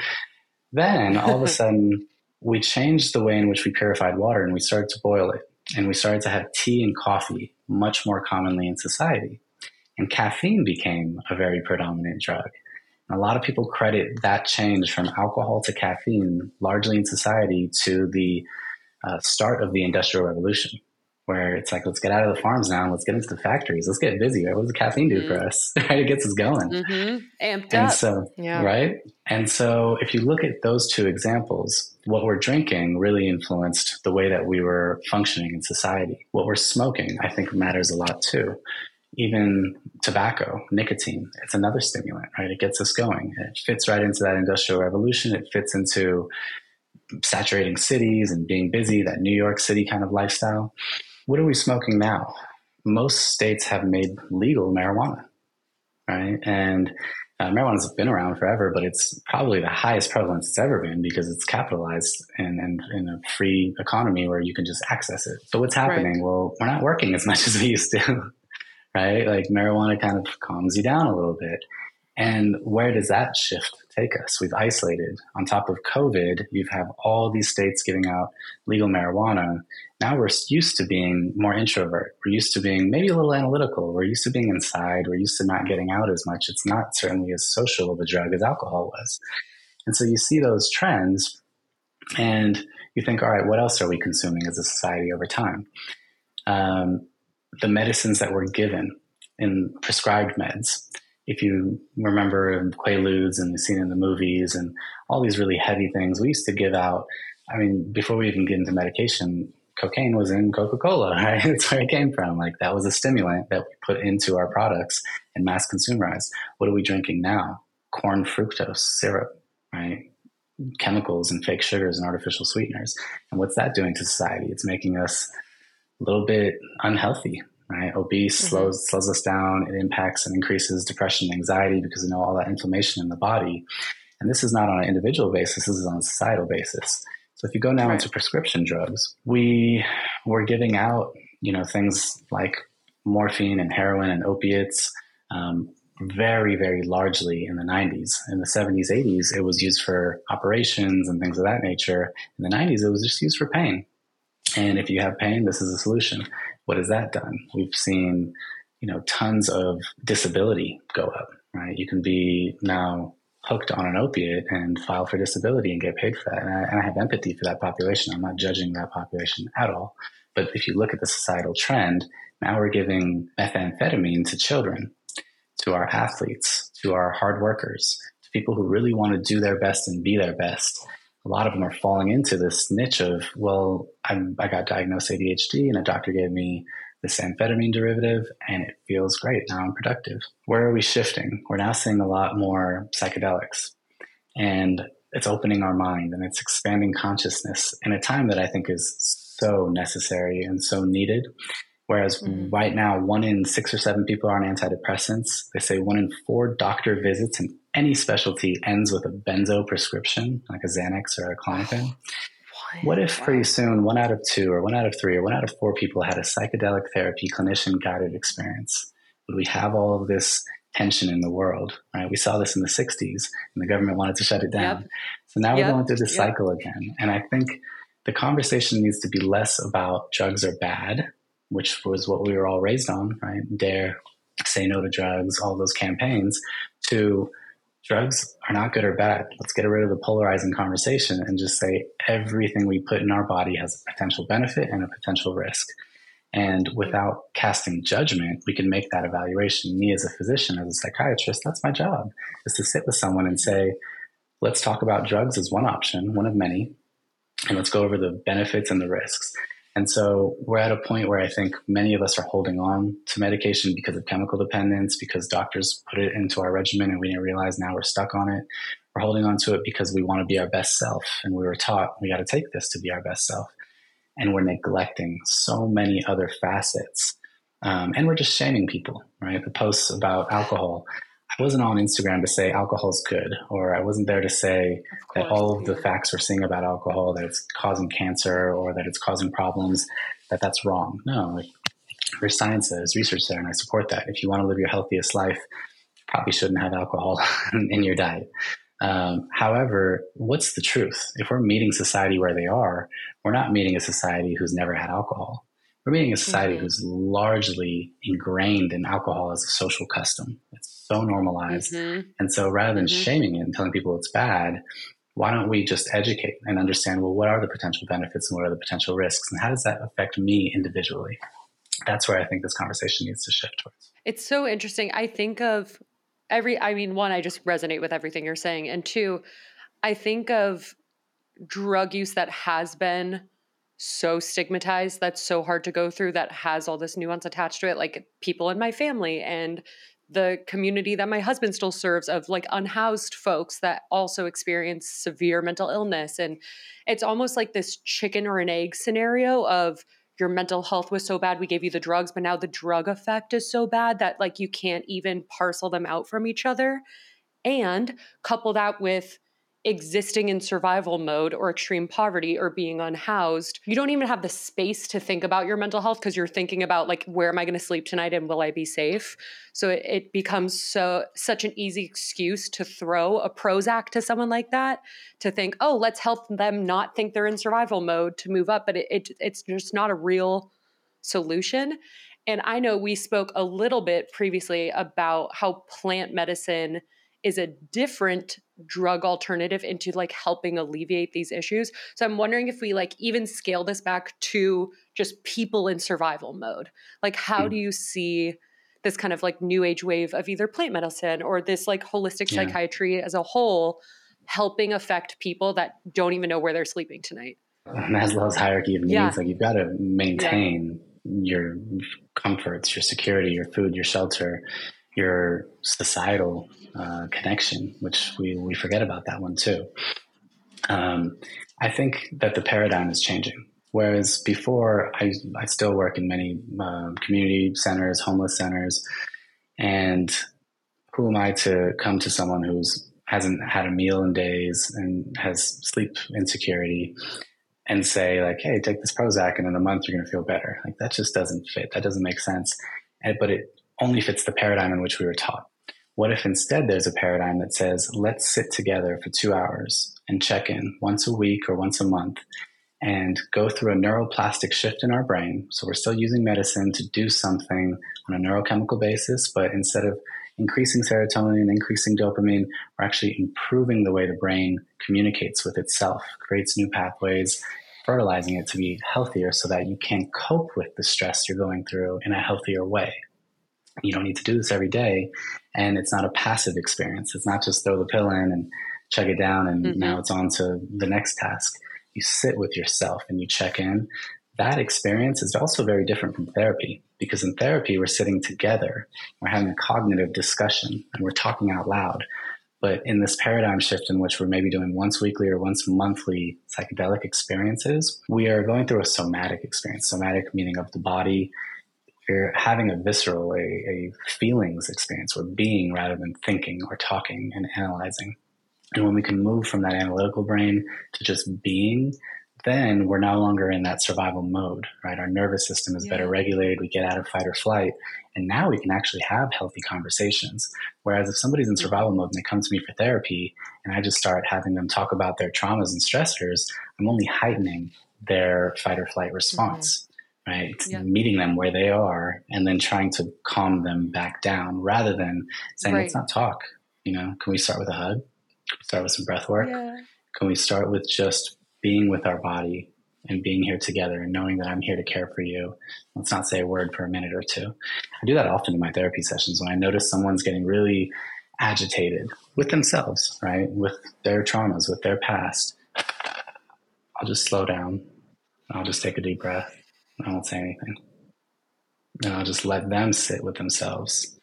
C: Then all of a [LAUGHS] sudden, we changed the way in which we purified water and we started to boil it. And we started to have tea and coffee much more commonly in society. And caffeine became a very predominant drug. And a lot of people credit that change from alcohol to caffeine largely in society to the uh, start of the Industrial Revolution, where it's like, let's get out of the farms now and let's get into the factories. Let's get busy. Right? What does caffeine do mm-hmm. for us? [LAUGHS] right? It gets us going.
B: Mm-hmm. Amped
C: and
B: up.
C: So, yeah. right? And so if you look at those two examples, what we're drinking really influenced the way that we were functioning in society. What we're smoking, I think, matters a lot too even tobacco, nicotine, it's another stimulant, right? It gets us going. It fits right into that industrial revolution. It fits into saturating cities and being busy, that New York City kind of lifestyle. What are we smoking now? Most states have made legal marijuana, right? And uh, marijuana's been around forever, but it's probably the highest prevalence it's ever been because it's capitalized in, in, in, a free economy where you can just access it. So what's happening? Right. Well, we're not working as [LAUGHS] much as we used to right? Like marijuana kind of calms you down a little bit. And where does that shift take us? We've isolated. On top of COVID, you have all these states giving out legal marijuana. Now we're used to being more introvert. We're used to being maybe a little analytical. We're used to being inside. We're used to not getting out as much. It's not certainly as social of a drug as alcohol was. And so you see those trends and you think, all right, what else are we consuming as a society over time? Um, the medicines that were given in prescribed meds. If you remember Quaaludes and you've seen in the movies and all these really heavy things, we used to give out. I mean, before we even get into medication, cocaine was in Coca Cola, [LAUGHS] right? That's where it came from. Like that was a stimulant that we put into our products and mass consumerized. What are we drinking now? Corn fructose syrup, right? Chemicals and fake sugars and artificial sweeteners. And what's that doing to society? It's making us a little bit unhealthy, right? Obese mm-hmm. slows slows us down. It impacts and increases depression and anxiety because we know all that inflammation in the body. And this is not on an individual basis, this is on a societal basis. So if you go now right. into prescription drugs, we were giving out, you know, things like morphine and heroin and opiates um, very, very largely in the 90s. In the 70s, 80s, it was used for operations and things of that nature. In the 90s, it was just used for pain. And if you have pain, this is a solution. What has that done? We've seen, you know, tons of disability go up, right? You can be now hooked on an opiate and file for disability and get paid for that. And I, and I have empathy for that population. I'm not judging that population at all. But if you look at the societal trend, now we're giving methamphetamine to children, to our athletes, to our hard workers, to people who really want to do their best and be their best lot of them are falling into this niche of, well, I'm, I got diagnosed ADHD and a doctor gave me this amphetamine derivative and it feels great. Now I'm productive. Where are we shifting? We're now seeing a lot more psychedelics and it's opening our mind and it's expanding consciousness in a time that I think is so necessary and so needed. Whereas mm-hmm. right now, one in six or seven people are on antidepressants. They say one in four doctor visits in any specialty ends with a benzo prescription, like a Xanax or a Klonopin. What if pretty soon one out of two or one out of three or one out of four people had a psychedelic therapy clinician guided experience? Would we have all of this tension in the world? Right? We saw this in the 60s and the government wanted to shut it down. Yep. So now yep. we're going through this yep. cycle again. And I think the conversation needs to be less about drugs are bad which was what we were all raised on, right? Dare, say no to drugs, all those campaigns, to drugs are not good or bad. Let's get rid of the polarizing conversation and just say everything we put in our body has a potential benefit and a potential risk. And without casting judgment, we can make that evaluation. Me as a physician, as a psychiatrist, that's my job, is to sit with someone and say, let's talk about drugs as one option, one of many, and let's go over the benefits and the risks. And so we're at a point where I think many of us are holding on to medication because of chemical dependence, because doctors put it into our regimen and we didn't realize now we're stuck on it. We're holding on to it because we want to be our best self. And we were taught we got to take this to be our best self. And we're neglecting so many other facets. Um, and we're just shaming people, right? The posts about alcohol. I wasn't on Instagram to say alcohol's good, or I wasn't there to say that all of the facts we're seeing about alcohol, that it's causing cancer or that it's causing problems, that that's wrong. No, like, there's science there's research there, and I support that. If you want to live your healthiest life, you probably shouldn't have alcohol [LAUGHS] in your diet. Um, however, what's the truth? If we're meeting society where they are, we're not meeting a society who's never had alcohol. We're meeting a society mm-hmm. who's largely ingrained in alcohol as a social custom. It's so normalized. Mm-hmm. And so rather than mm-hmm. shaming it and telling people it's bad, why don't we just educate and understand, well, what are the potential benefits and what are the potential risks? And how does that affect me individually? That's where I think this conversation needs to shift towards.
B: It's so interesting. I think of every, I mean, one, I just resonate with everything you're saying. And two, I think of drug use that has been so stigmatized, that's so hard to go through, that has all this nuance attached to it, like people in my family and the community that my husband still serves of like unhoused folks that also experience severe mental illness. And it's almost like this chicken or an egg scenario of your mental health was so bad we gave you the drugs but now the drug effect is so bad that like you can't even parcel them out from each other. And couple that with existing in survival mode or extreme poverty or being unhoused, you don't even have the space to think about your mental health because you're thinking about like where am I going to sleep tonight and will I be safe? So it, it, becomes so such an easy excuse to throw a Prozac to someone like that to think, oh, let's help them not think they're in survival mode to move up, but it, it it's just not a real solution. And I know we spoke a little bit previously about how plant medicine is a different drug alternative into like helping alleviate these issues. So I'm wondering if we like even scale this back to just people in survival mode. Like how mm. do you see this kind of like new age wave of either plant medicine or this like holistic yeah. psychiatry as a whole helping affect people that don't even know where they're sleeping tonight? [LAUGHS]
C: Maslow's hierarchy of needs, yeah. like you've got to maintain yeah. your comforts, your security, your food, your shelter, your societal uh, connection, which we, we forget about that one too. Um, I think that the paradigm is changing. Whereas before, I, I still work in many uh, community centers, homeless centers, and who am I to come to someone who's hasn't had a meal in days and has sleep insecurity and say like, "Hey, take this Prozac, and in a month you're going to feel better." Like that just doesn't fit. That doesn't make sense. And, but it only fits the paradigm in which we were taught. What if instead there's a paradigm that says, let's sit together for two hours and check in once a week or once a month and go through a neuroplastic shift in our brain? So we're still using medicine to do something on a neurochemical basis, but instead of increasing serotonin, increasing dopamine, we're actually improving the way the brain communicates with itself, creates new pathways, fertilizing it to be healthier so that you can cope with the stress you're going through in a healthier way. You don't need to do this every day. And it's not a passive experience. It's not just throw the pill in and check it down and mm-hmm. now it's on to the next task. You sit with yourself and you check in. That experience is also very different from therapy because in therapy, we're sitting together, we're having a cognitive discussion and we're talking out loud. But in this paradigm shift in which we're maybe doing once weekly or once monthly psychedelic experiences, we are going through a somatic experience. Somatic meaning of the body, you're having a visceral, a, a feelings experience. We're being rather than thinking or talking and analyzing. And when we can move from that analytical brain to just being, then we're no longer in that survival mode, right? Our nervous system is yeah. better regulated. We get out of fight or flight. And now we can actually have healthy conversations. Whereas if somebody's in mm-hmm. survival mode and they come to me for therapy and I just start having them talk about their traumas and stressors, I'm only heightening their fight or flight response. Mm-hmm. Right? Meeting them where they are and then trying to calm them back down rather than saying, right. let's not talk. You know, can we start with a hug? Start with some breath work? Yeah. Can we start with just being with our body and being here together and knowing that I'm here to care for you? Let's not say a word for a minute or two. I do that often in my therapy sessions when I notice someone's getting really agitated with themselves, right? With their traumas, with their past. I'll just slow down. I'll just take a deep breath I won't say anything. And I'll just let them sit with themselves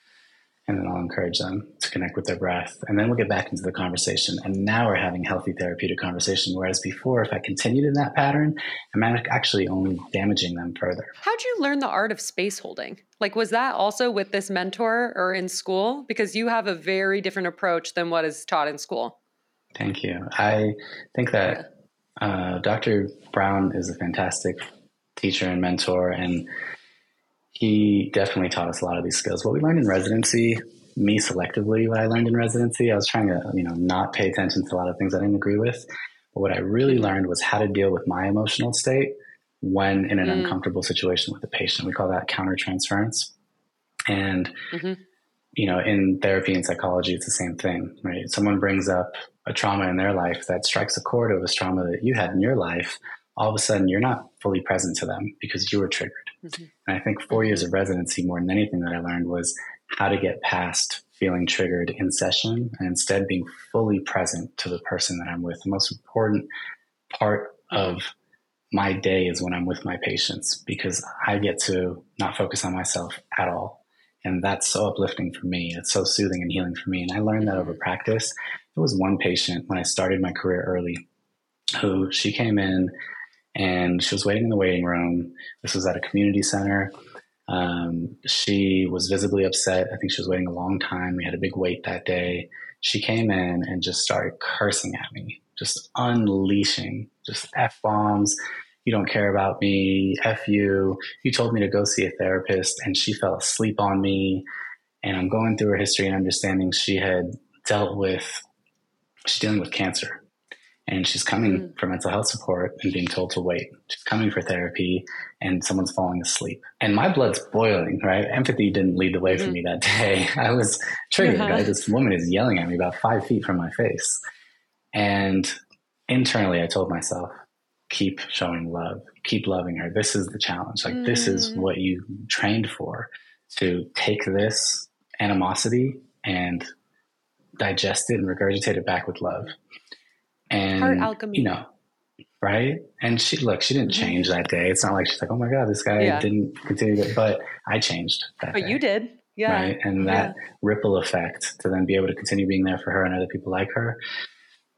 C: and then I'll encourage them to connect with their breath. And then we'll get back into the conversation. And now we're having healthy therapeutic conversation. Whereas before, if I continued in that pattern, I'm actually only damaging them further.
B: How'd you learn the art of space holding? Like, was that also with this mentor or in school? Because you have a very different approach than what is taught in school.
C: Thank you. I think that uh, Dr. Brown is a fantastic teacher and mentor. And he definitely taught us a lot of these skills. What we learned in residency, me selectively, what I learned in residency, I was trying to, you know, not pay attention to a lot of things I didn't agree with. But what I really learned was how to deal with my emotional state when in an mm. uncomfortable situation with a patient. We call that countertransference. And, mm-hmm. you know, in therapy and psychology, it's the same thing, right? Someone brings up a trauma in their life that strikes a chord of a trauma that you had in your life. All of a sudden, you're not fully present to them because you were triggered. Mm-hmm. And I think four years of residency, more than anything that I learned, was how to get past feeling triggered in session and instead being fully present to the person that I'm with. The most important part of my day is when I'm with my patients because I get to not focus on myself at all. And that's so uplifting for me. It's so soothing and healing for me. And I learned that over mm-hmm. practice. There was one patient when I started my career early who she came in and she was waiting in the waiting room. This was at a community center. Um, she was visibly upset. I think she was waiting a long time. We had a big wait that day. She came in and just started cursing at me, just unleashing just F bombs. You don't care about me. F you. You told me to go see a therapist and she fell asleep on me. And I'm going through her history and understanding she had dealt with, she's dealing with cancer and she's coming mm. for mental health support and being told to wait. She's coming for therapy and someone's falling asleep. And my blood's boiling, right? Empathy didn't lead the way mm-hmm. for me that day. [LAUGHS] I was triggered, right? [LAUGHS] This woman is yelling at me about five feet from my face. And internally, I told myself, keep showing love, keep loving her. This is the challenge. Like, mm. this is mm. what you trained for to take this animosity and digest it and regurgitate it back with love and heart alchemy. You know, right? And she look, she didn't mm-hmm. change that day. It's not like she's like, oh my god, this guy yeah. didn't continue. To, but I changed that.
B: But
C: day,
B: you did, yeah.
C: Right, and that yeah. ripple effect to then be able to continue being there for her and other people like her.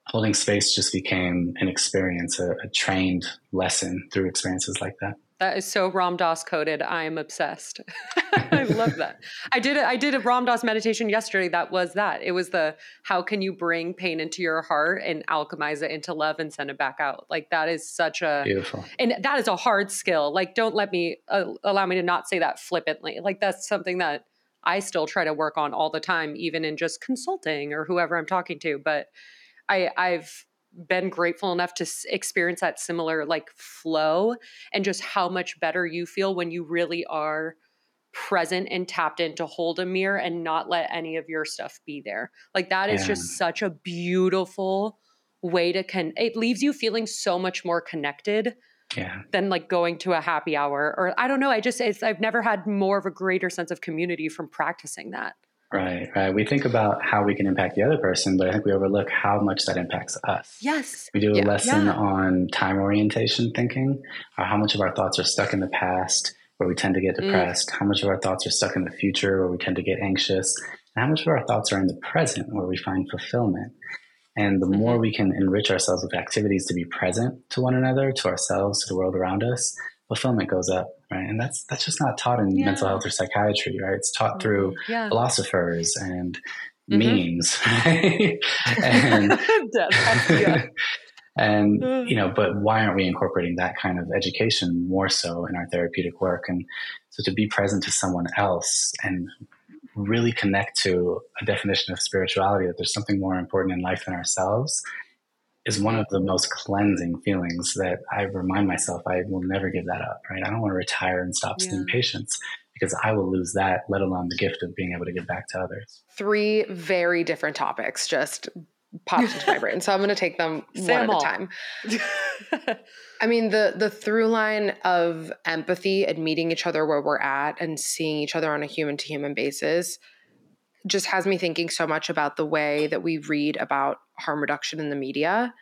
C: Holding space just became an experience, a, a trained lesson through experiences like that.
B: That is so Ram Dass coded. I'm obsessed. [LAUGHS] I love that. [LAUGHS] I did a, I did a Ram Dass meditation yesterday. That was that. It was the how can you bring pain into your heart and alchemize it into love and send it back out. Like that is such a
C: beautiful.
B: And that is a hard skill. Like don't let me uh, allow me to not say that flippantly. Like that's something that I still try to work on all the time, even in just consulting or whoever I'm talking to. But I I've been grateful enough to experience that similar like flow and just how much better you feel when you really are present and tapped in to hold a mirror and not let any of your stuff be there. Like that is yeah. just such a beautiful way to con it leaves you feeling so much more connected
C: yeah.
B: than like going to a happy hour or I don't know, I just I've never had more of a greater sense of community from practicing that.
C: Right, right. We think about how we can impact the other person, but I think we overlook how much that impacts us.
B: Yes.
C: We do a yeah, lesson yeah. on time orientation thinking, or how much of our thoughts are stuck in the past where we tend to get mm. depressed, mm. how much of our thoughts are stuck in the future where we tend to get anxious, and how much of our thoughts are in the present where we find fulfillment. And the mm-hmm. more we can enrich ourselves with activities to be present to one another, to ourselves, to the world around us, fulfillment goes up, right? And that's that's just not taught in yeah. mental health or psychiatry, right? It's taught through yeah. philosophers and mm-hmm. memes, [LAUGHS] right? and [LAUGHS] yeah. [LAUGHS] and you know, but why aren't we incorporating that kind of education more so in our therapeutic work? And so to be present to someone else and really connect to a definition of spirituality that there's something more important in life than ourselves is one of the most cleansing feelings that I remind myself I will never give that up, right? I don't want to retire and stop yeah. seeing patients because I will lose that, let alone the gift of being able to give back to others.
A: Three very different topics just popped into my brain. So I'm going to take them [LAUGHS] one at a time. [LAUGHS] I mean, the the through line of empathy and meeting each other where we're at and seeing each other on a human to human basis just has me thinking so much about the way that we read about harm reduction in the media.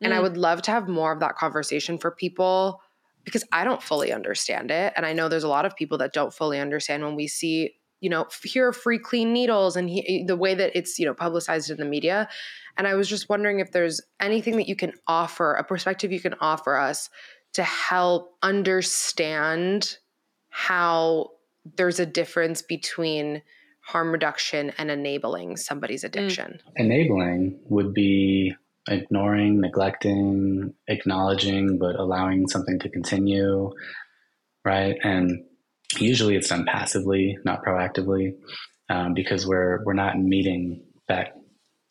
A: And mm. I would love to have more of that conversation for people because I don't fully understand it. And I know there's a lot of people that don't fully understand when we see, you know, here are free clean needles and he, the way that it's, you know, publicized in the media. And I was just wondering if there's anything that you can offer, a perspective you can offer us to help understand how there's a difference between harm reduction and enabling somebody's mm. addiction.
C: Enabling would be ignoring, neglecting, acknowledging, but allowing something to continue, right? And usually it's done passively, not proactively, um, because we're we're not meeting that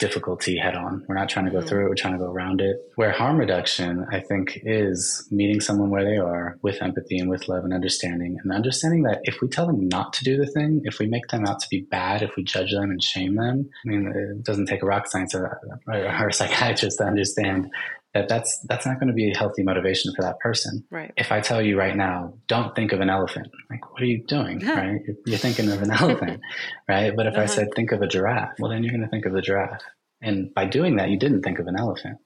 C: difficulty head on. We're not trying to go mm-hmm. through it, we're trying to go around it. Where harm reduction, I think, is meeting someone where they are with empathy and with love and understanding, and understanding that if we tell them not to do the thing, if we make them out to be bad, if we judge them and shame them, I mean, it doesn't take a rocket science or, or a psychiatrist to understand that that's that's not going to be a healthy motivation for that person.
A: Right.
C: If I tell you right now, don't think of an elephant, like what are you doing? [LAUGHS] right. You're, you're, thinking of an elephant, [LAUGHS] right? But if uh-huh. I said think of a giraffe, well then you're going to think of the giraffe. And by doing that, you didn't think of an elephant.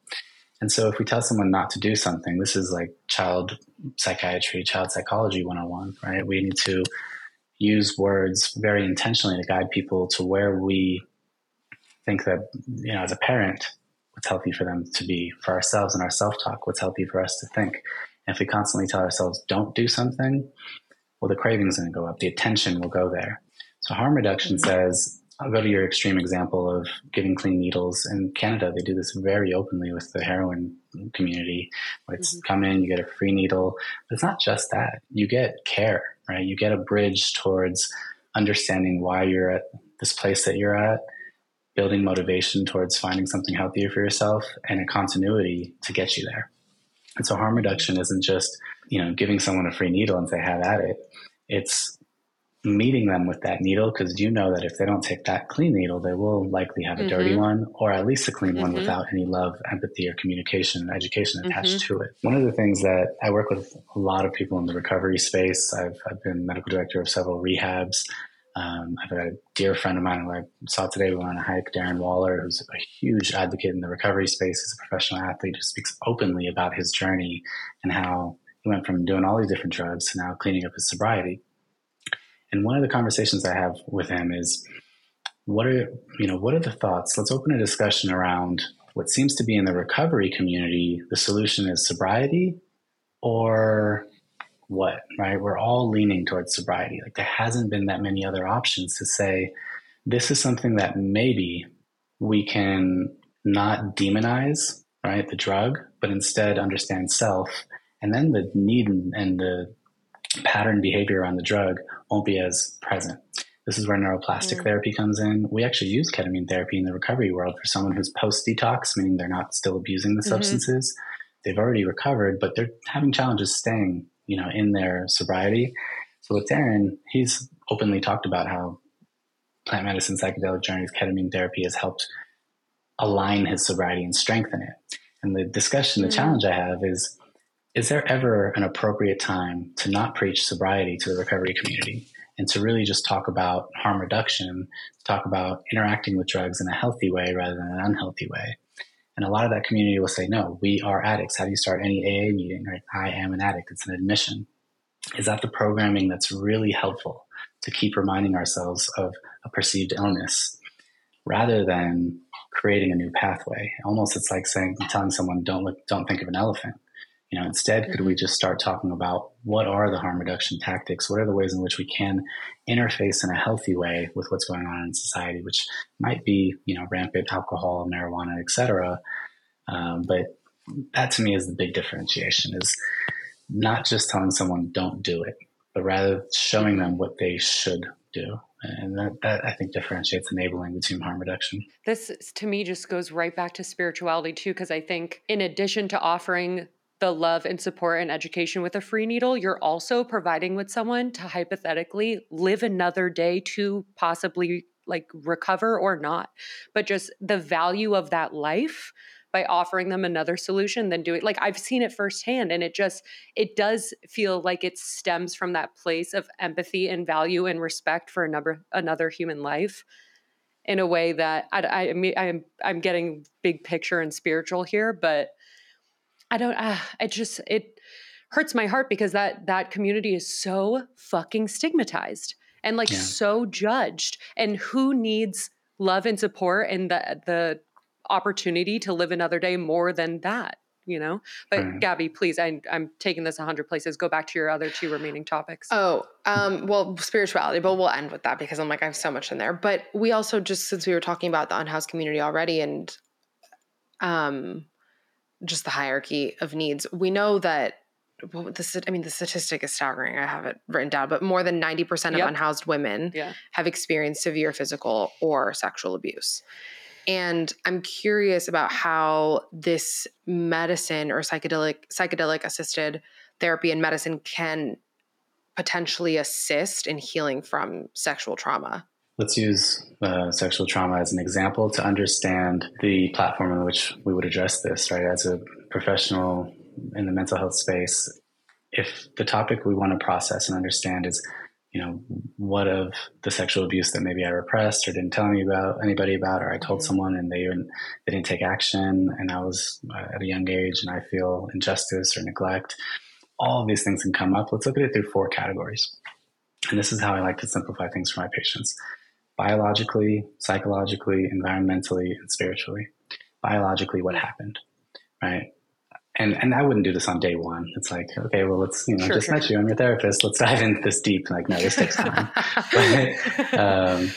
C: And so if we tell someone not to do something, this is like child psychiatry, child psychology 101, right? We need to use words very intentionally to guide people to where we think that, you know, as a parent, what's healthy for them to be for ourselves and our self-talk what's healthy for us to think. And if we constantly tell ourselves don't do something well the craving is going to go up the attention will go there. So harm reduction mm-hmm. says i'll go to your extreme example of giving clean needles. In canada they do this very openly with the heroin community. Where it's mm-hmm. come in you get a free needle. But it's not just that. You get care right? You get a bridge towards understanding why you're at this place that you're at building motivation towards finding something healthier for yourself and a continuity to get you there. And so harm reduction isn't just, you know, giving someone a free needle and say, have at it. It's meeting them with that needle because you know that if they don't take that clean needle, they will likely have a mm-hmm. dirty one or at least a clean mm-hmm. one without any love, empathy, or communication and education attached mm-hmm. to it. One of the things that I work with a lot of people in the recovery space, I've, I've been medical director of several rehabs. Um, I've got a dear friend of mine who I saw today. We went on a hike, Darren Waller, who's a huge advocate in the recovery space. He's a professional athlete who speaks openly about his journey and how he went from doing all these different drugs to now cleaning up his sobriety. And one of the conversations I have with him is, what are you know what are the thoughts? Let's open a discussion around what seems to be in the recovery community. The solution is sobriety, or what, right? We're all leaning towards sobriety. Like there hasn't been that many other options to say, this is something that maybe we can not demonize, right, the drug, but instead understand self. And then the need and the pattern behavior on the drug won't be as present. This is where neuroplastic mm. therapy comes in. We actually use ketamine therapy in the recovery world for someone who's post detox, meaning they're not still abusing the mm-hmm. substances. They've already recovered, but they're having challenges staying you know, in their sobriety. So with Darren, he's openly talked about how plant medicine, psychedelic journeys, ketamine therapy has helped align his sobriety and strengthen it. And the discussion, the mm-hmm. challenge I have is, is there ever an appropriate time to not preach sobriety to the recovery community and to really just talk about harm reduction, talk about interacting with drugs in a healthy way rather than an unhealthy way? And a lot of that community will say, no, we are addicts. How do you start any AA meeting? Right? I am an addict. It's an admission. Is that the programming that's really helpful to keep reminding ourselves of a perceived illness rather than creating a new pathway? Almost it's like saying, telling someone, don't look, don't think of an elephant. You know, instead, could we mm-hmm. just start talking about what are the harm reduction tactics? What are the ways in which we can interface in a healthy way with what's going on in society, which might be, you know, rampant alcohol, marijuana, etc. Um, but that to me is the big differentiation: is not just telling someone don't do it, but rather showing them what they should do. And that, that I think differentiates enabling between harm reduction.
B: This to me just goes right back to spirituality too, because I think in addition to offering the love and support and education with a free needle, you're also providing with someone to hypothetically live another day to possibly like recover or not. But just the value of that life by offering them another solution than doing like I've seen it firsthand and it just it does feel like it stems from that place of empathy and value and respect for another another human life in a way that I, I, I mean I'm I'm getting big picture and spiritual here, but I don't, uh, it just, it hurts my heart because that that community is so fucking stigmatized and like yeah. so judged. And who needs love and support and the the opportunity to live another day more than that you know? But right. gabby please I, i'm taking this 100 places. Go back to your other two remaining topics.
A: Oh um, well spirituality but we'll end with that because i'm like i have so much in there. But we also just since we were talking about the unhoused community already and um just the hierarchy of needs we know that well, the, I mean, the statistic is staggering. I have it written down, but more than 90% of yep. unhoused women yeah. have experienced severe physical or sexual abuse. And I'm curious about how this medicine or psychedelic psychedelic assisted therapy and medicine can potentially assist in healing from sexual trauma.
C: Let's use uh, sexual trauma as an example to understand the platform in which we would address this, right? As a professional in the mental health space, if the topic we want to process and understand is you know, what of the sexual abuse that maybe I repressed or didn't tell me about anybody about, or I told mm-hmm. someone and they didn't, they didn't take action, and I was uh, at a young age and I feel injustice or neglect. All of these things can come up. Let's look at it through four categories. And this is how I like to simplify things for my patients biologically, psychologically, environmentally, and spiritually. Biologically, what happened, right? and and I wouldn't do this on day one. It's like, okay, well, let's you know, sure, just sure. met you. I'm your therapist. Let's dive into this deep. Like, no, this takes time. [LAUGHS] but, um,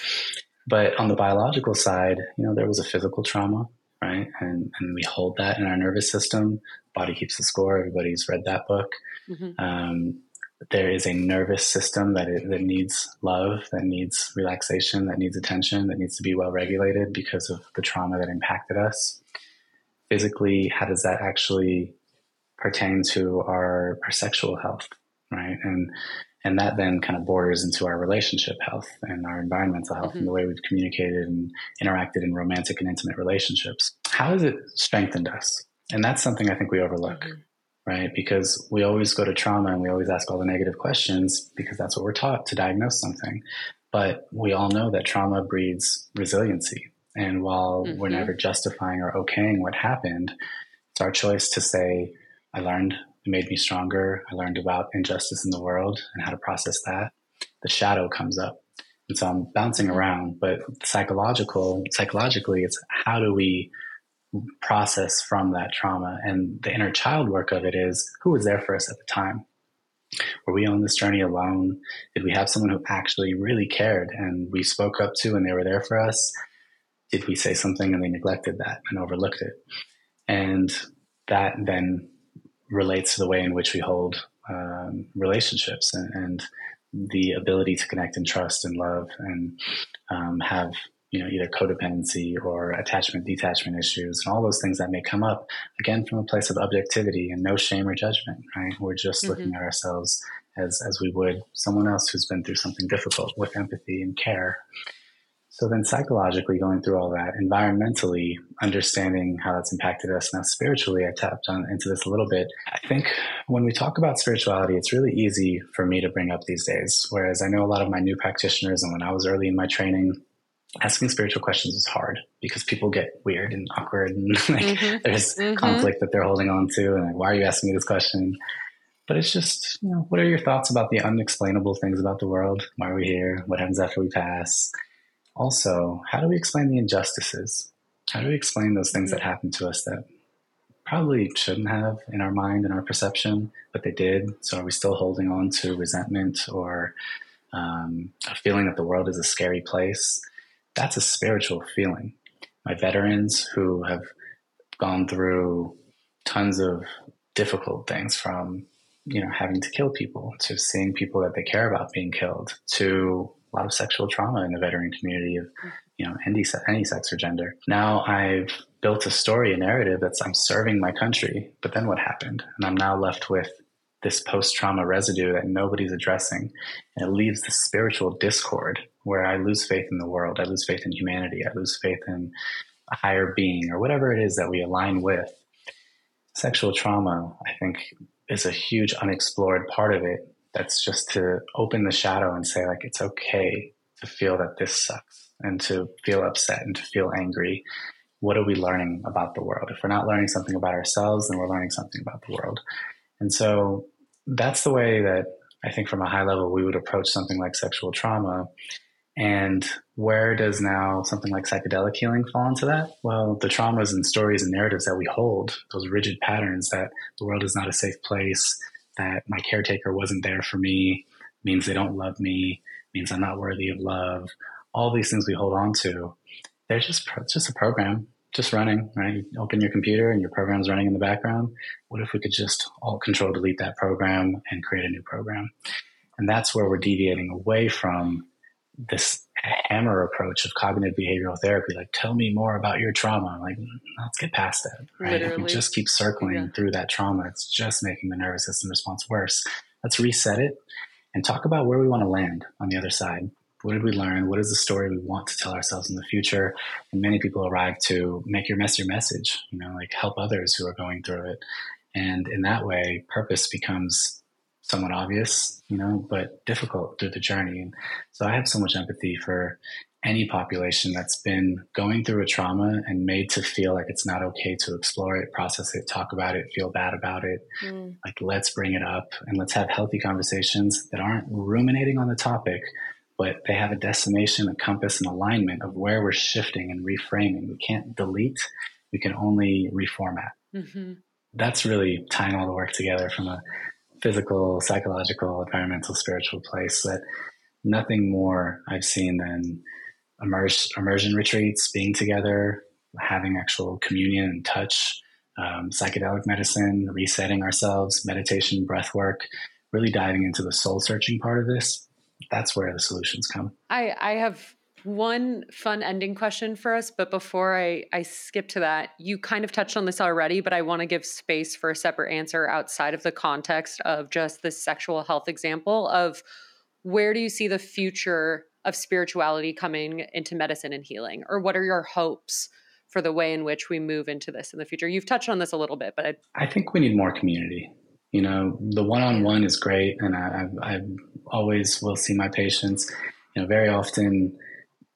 C: but on the biological side, you know, there was a physical trauma, right? And and we hold that in our nervous system. Body keeps the score. Everybody's read that book. Mm-hmm. Um, there is a nervous system that it, that needs love, that needs relaxation, that needs attention, that needs to be well regulated because of the trauma that impacted us physically, how does that actually pertain to our, our sexual health, right? And and that then kind of borders into our relationship health and our environmental health mm-hmm. and the way we've communicated and interacted in romantic and intimate relationships. How has it strengthened us? And that's something I think we overlook, mm-hmm. Right? Because we always go to trauma and we always ask all the negative questions because that's what we're taught to diagnose something. But we all know that trauma breeds resiliency. And while mm-hmm. we're never justifying or okaying what happened, it's our choice to say, I learned, it made me stronger. I learned about injustice in the world and how to process that. The shadow comes up. And so I'm bouncing mm-hmm. around, but psychological, psychologically, it's how do we process from that trauma? And the inner child work of it is who was there for us at the time? Were we on this journey alone? Did we have someone who actually really cared and we spoke up to and they were there for us? did we say something and they neglected that and overlooked it? And that then relates to the way in which we hold um, relationships and, and, the ability to connect and trust and love and um, have you know either codependency or attachment detachment issues and all those things that may come up again from a place of objectivity and no shame or judgment right we're just mm-hmm. looking at ourselves as as we would someone else who's been through something difficult with empathy and care so then psychologically going through all that, environmentally understanding how that's impacted us. Now spiritually, I tapped on into this a little bit. I think when we talk about spirituality, it's really easy for me to bring up these days. Whereas I know a lot of my new practitioners and when I was early in my training, asking spiritual questions is hard because people get weird and awkward and [LAUGHS] like mm-hmm. there's mm-hmm. conflict that they're holding on to and like, why are you asking me this question? But it's just, you know, what are your thoughts about the unexplainable things about the world? Why are we here? What happens after we pass? also, how do we explain the injustices? How do we explain those things that happen to us that probably shouldn't have in our mind and our perception, but they did? So are we still holding on to resentment or um, a feeling that the world is a scary place? That's a spiritual feeling. My veterans who have gone through tons of difficult things from you know having to kill people to seeing people that they care about being killed to a lot of sexual trauma in the veteran community of, you know, any, any sex or gender. Now I've built a story, a narrative that's I'm serving my country, but then what happened? And I'm now left with this post trauma residue that nobody's addressing. And it leaves this spiritual discord where I lose faith in the world. I lose faith in humanity. I lose faith in a higher being or whatever it is that we align with. Sexual trauma, I think, is a huge unexplored part of it that's just to open the shadow and say like it's okay to feel that this sucks and to feel upset and to feel angry what are we learning about the world if we're not learning something about ourselves then we're learning something about the world and so that's the way that I think from a high level we would approach something like sexual trauma. And where does now something like psychedelic healing fall into that? Well, the traumas and stories and narratives that we hold, those rigid patterns that the world is not a safe place, that my caretaker wasn't there for me, means they don't love me, means I'm not worthy of love. All these things we hold on to, they're just just a program, just running. Right? You open your computer and your program's running in the background. What if we could just all control delete that program and create a new program? And that's where we're deviating away from this hammer approach of cognitive behavioral therapy. Like, tell me more about your trauma. Like, let's get past that. Right? Literally. If we just keep circling yeah. through that trauma, it's just making the nervous system response worse. Let's reset it and talk about where we want to land on the other side. What did we learn? What is the story we want to tell ourselves in the future? And many people arrive to make your mess your message, you know, like help others who are going through it. And in that way, purpose becomes somewhat obvious, you know, but difficult through the journey. And so I have so much empathy for any population that's been going through a trauma and made to feel like it's not okay to explore it, process it, talk about it, feel bad about it. Mm. Like, let's bring it up and let's have healthy conversations that aren't ruminating on the topic, but they have a destination, a compass, an alignment of where we're shifting and reframing. We can't delete, we can only reformat. Mm-hmm. That's really tying all the work together from a physical, psychological, environmental, spiritual place that nothing more I've seen than immerse, immersion retreats, being together, having actual communion and touch, um, psychedelic medicine, resetting ourselves, meditation, breath work, really diving into the soul searching part of this. That's where the solutions come.
B: I, I have one fun ending question for us, but before I, I skip to that, you kind of touched on this already, but I want to give space for a separate answer outside of the context of just this sexual health example of where do you see the future of spirituality coming into medicine and healing? Or what are your hopes for the way in which we move into this in the future? You've touched on this a little bit, but
C: I, I think we need more community. You know, the one on one is great, and I, I, I always will see my patients. You know, very often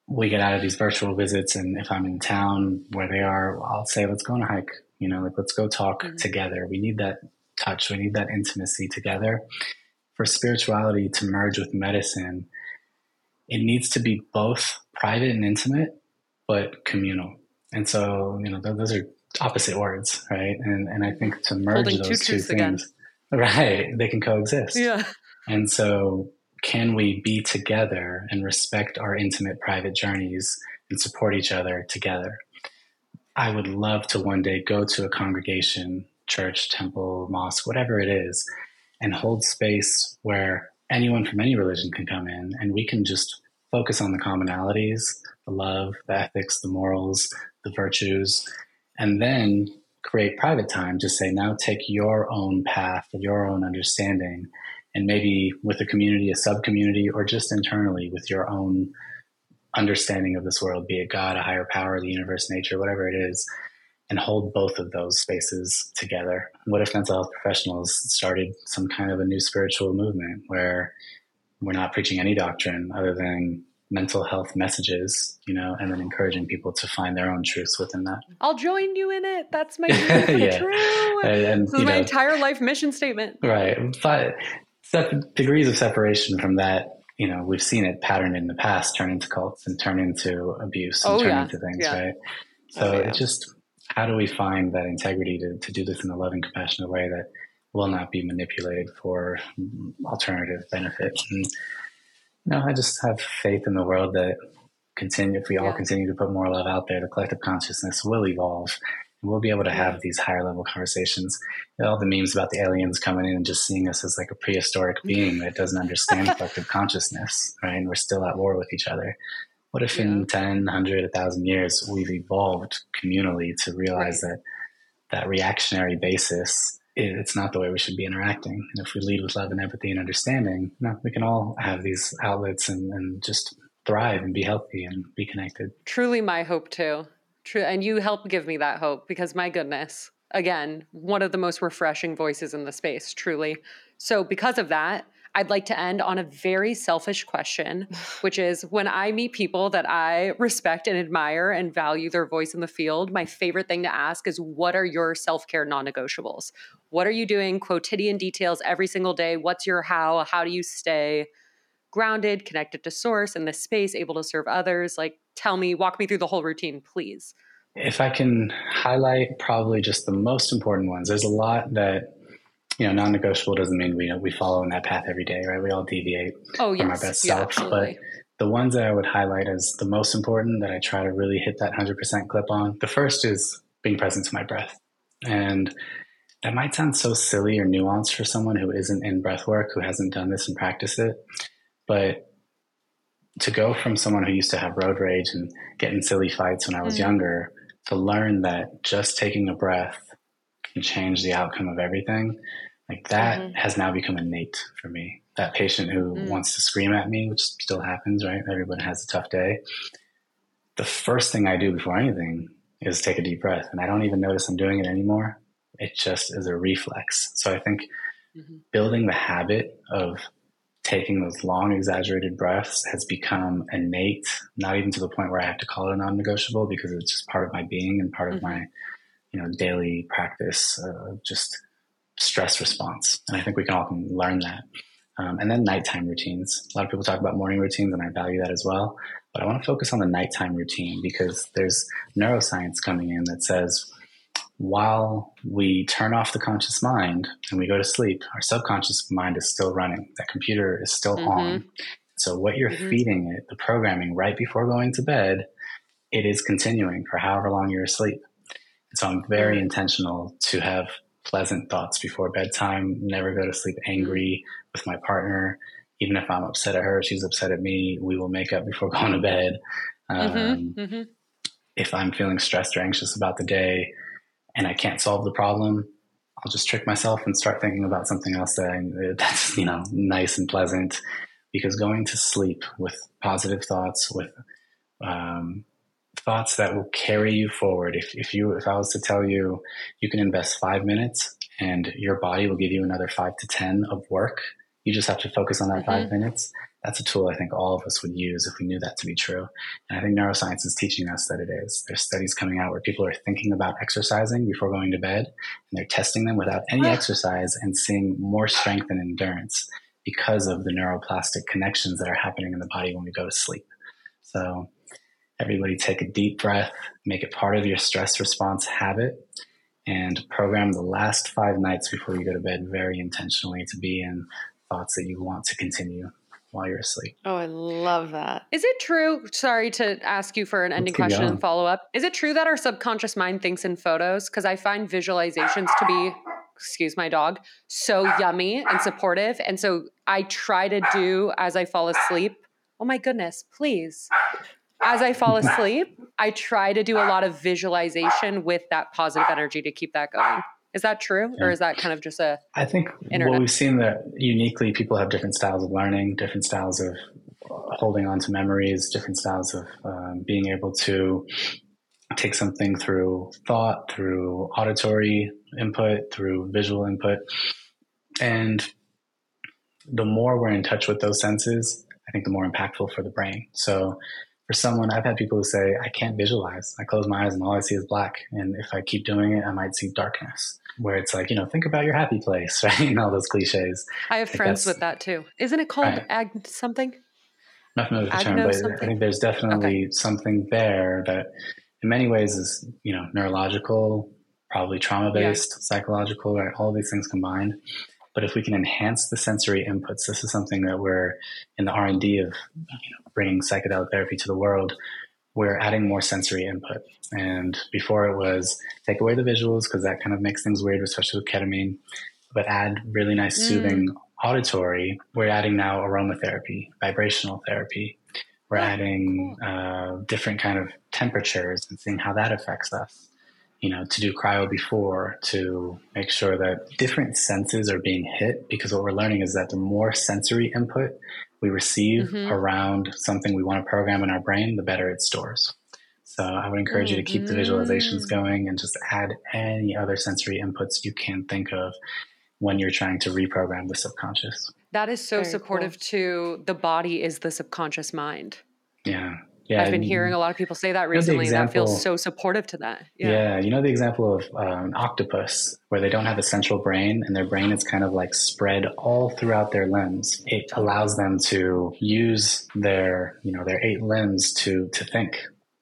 C: we get out of these virtual visits, and if I'm in town where they are, I'll say, "Let's go on a hike." You know, like let's go talk mm-hmm. together. We need that touch. We need that intimacy together. For spirituality to merge with medicine, it needs to be both private and intimate, but communal. And so, you know, those are opposite words, right? And and I think to merge Holding those two, two things, again. [LAUGHS] right, they can coexist.
B: Yeah.
C: And so, can we be together and respect our intimate, private journeys and support each other together? I would love to one day go to a congregation, church, temple, mosque, whatever it is, and hold space where anyone from any religion can come in and we can just focus on the commonalities, the love, the ethics, the morals, the virtues, and then create private time. Just say, now take your own path, your own understanding, and maybe with a community, a sub community, or just internally with your own understanding of this world, be it God, a higher power, the universe, nature, whatever it is, and hold both of those spaces together. What if mental health professionals started some kind of a new spiritual movement where we're not preaching any doctrine other than mental health messages, you know, and then encouraging people to find their own truths within that.
B: I'll join you in it. That's my [LAUGHS] yeah. true. And, and, this is my know, entire life mission statement.
C: Right. But degrees of separation from that, you know, we've seen it patterned in the past turn into cults and turn into abuse and oh, turn yeah. into things, yeah. right? Oh, so oh, yeah. it just how do we find that integrity to, to do this in a loving, compassionate way that will not be manipulated for alternative benefit? And, you know, I just have faith in the world that continue if we all continue to put more love out there, the collective consciousness will evolve. And we'll be able to have these higher level conversations. You know, all the memes about the aliens coming in and just seeing us as like a prehistoric mm-hmm. being that doesn't understand [LAUGHS] collective consciousness, right? And we're still at war with each other. What if yeah. in 10, 100, 1,000 years we've evolved communally to realize right. that that reactionary basis it's not the way we should be interacting. And if we lead with love and empathy and understanding, you know, we can all have these outlets and, and just thrive and be healthy and be connected.
B: Truly my hope too. True. And you help give me that hope because my goodness, again, one of the most refreshing voices in the space, truly. So because of that, I'd like to end on a very selfish question, [SIGHS] which is when I meet people that I respect and admire and value their voice in the field, my favorite thing to ask is what are your self care non negotiables? What are you doing? Quotidian details every single day. What's your how? How do you stay grounded, connected to source in this space, able to serve others? Like, tell me, walk me through the whole routine, please.
C: If I can highlight probably just the most important ones, there's a lot that you know, non-negotiable doesn't mean we we follow in that path every day, right? We all deviate
B: oh, yes.
C: from our best
B: yeah,
C: self.
B: Absolutely.
C: But the ones that I would highlight as the most important that I try to really hit that hundred percent clip on. The first is being present to my breath, and that might sound so silly or nuanced for someone who isn't in breath work, who hasn't done this and practiced it. But to go from someone who used to have road rage and get in silly fights when I was mm-hmm. younger to learn that just taking a breath can change the outcome of everything, like that mm-hmm. has now become innate for me. That patient who mm. wants to scream at me, which still happens, right? Everyone has a tough day. The first thing I do before anything is take a deep breath. And I don't even notice I'm doing it anymore. It just is a reflex. So I think mm-hmm. building the habit of taking those long, exaggerated breaths has become innate, not even to the point where I have to call it a non negotiable because it's just part of my being and part mm-hmm. of my, you know, daily practice, uh, just stress response. And I think we can all learn that. Um, and then nighttime routines. A lot of people talk about morning routines, and I value that as well. But I want to focus on the nighttime routine because there's neuroscience coming in that says while we turn off the conscious mind and we go to sleep, our subconscious mind is still running. That computer is still mm-hmm. on. So what you're mm-hmm. feeding it, the programming right before going to bed, it is continuing for however long you're asleep. And so I'm very mm-hmm. intentional to have pleasant thoughts before bedtime, never go to sleep angry with my partner. Even if I'm upset at her, she's upset at me, we will make up before [LAUGHS] going to bed. Mm-hmm. Um, mm-hmm. If I'm feeling stressed or anxious about the day, and I can't solve the problem, I'll just trick myself and start thinking about something else that I, [LAUGHS] that's you know nice and pleasant. Because going to sleep with positive thoughts, with um, thoughts that will carry you forward. If, if you if I was to tell you you can invest five minutes and your body will give you another five to ten of work, you just have to focus on that mm-hmm. five minutes that's a tool I think all of us would use if we knew that to be true. And I think neuroscience is teaching us that it is. There's studies coming out where people are thinking about exercising before going to bed, and they're testing them without any exercise and seeing more strength and endurance because of the neuroplastic connections that are happening in the body when we go to sleep. So everybody take a deep breath, make it part of your stress response habit, and program the last five nights before you go to bed very intentionally to be in thoughts that you want to continue while you're asleep.
A: Oh, I love that.
B: Is it true? Sorry to ask you for an ending question going. and follow up. Is it true that our subconscious mind thinks in photos? Because I find visualizations to be, excuse my dog, so yummy and supportive. And so I try to do as I fall asleep. Oh my goodness, please. As I fall [LAUGHS] asleep, I try to do a lot of visualization with that positive energy to keep that going. Is that true, yeah. or is that kind of just a?
C: I think internet? what we've seen that uniquely people have different styles of learning, different styles of holding on to memories, different styles of um, being able to take something through thought, through auditory input, through visual input, and the more we're in touch with those senses, I think the more impactful for the brain. So for someone, I've had people who say, I can't visualize. I close my eyes and all I see is black. And if I keep doing it, I might see darkness where it's like, you know, think about your happy place, [LAUGHS] right? and all those cliches.
B: I have friends with that too. Isn't it called right. ag something?
C: Not familiar with the term, but something? I think there's definitely okay. something there that in many ways is, you know, neurological, probably trauma based, yeah. psychological, right? All these things combined. But if we can enhance the sensory inputs, this is something that we're in the R and D of you know, bringing psychedelic therapy to the world we're adding more sensory input. And before it was take away the visuals because that kind of makes things weird, especially with ketamine, but add really nice mm. soothing auditory. We're adding now aromatherapy, vibrational therapy. We're oh, adding cool. uh, different kind of temperatures and seeing how that affects us. You know, to do cryo before to make sure that different senses are being hit because what we're learning is that the more sensory input we receive mm-hmm. around something we want to program in our brain, the better it stores. So I would encourage mm-hmm. you to keep the visualizations mm-hmm. going and just add any other sensory inputs you can think of when you're trying to reprogram the subconscious.
B: That is so Very supportive cool. to the body is the subconscious mind.
C: Yeah. Yeah,
B: I've been hearing a lot of people say that
C: know
B: recently. that feels so supportive to that.
C: Yeah.
B: Yeah.
C: you know the example of um, an octopus where they don't have a central brain and their brain is kind of like spread all throughout their limbs. It allows them to use their, you know, their eight limbs to to think,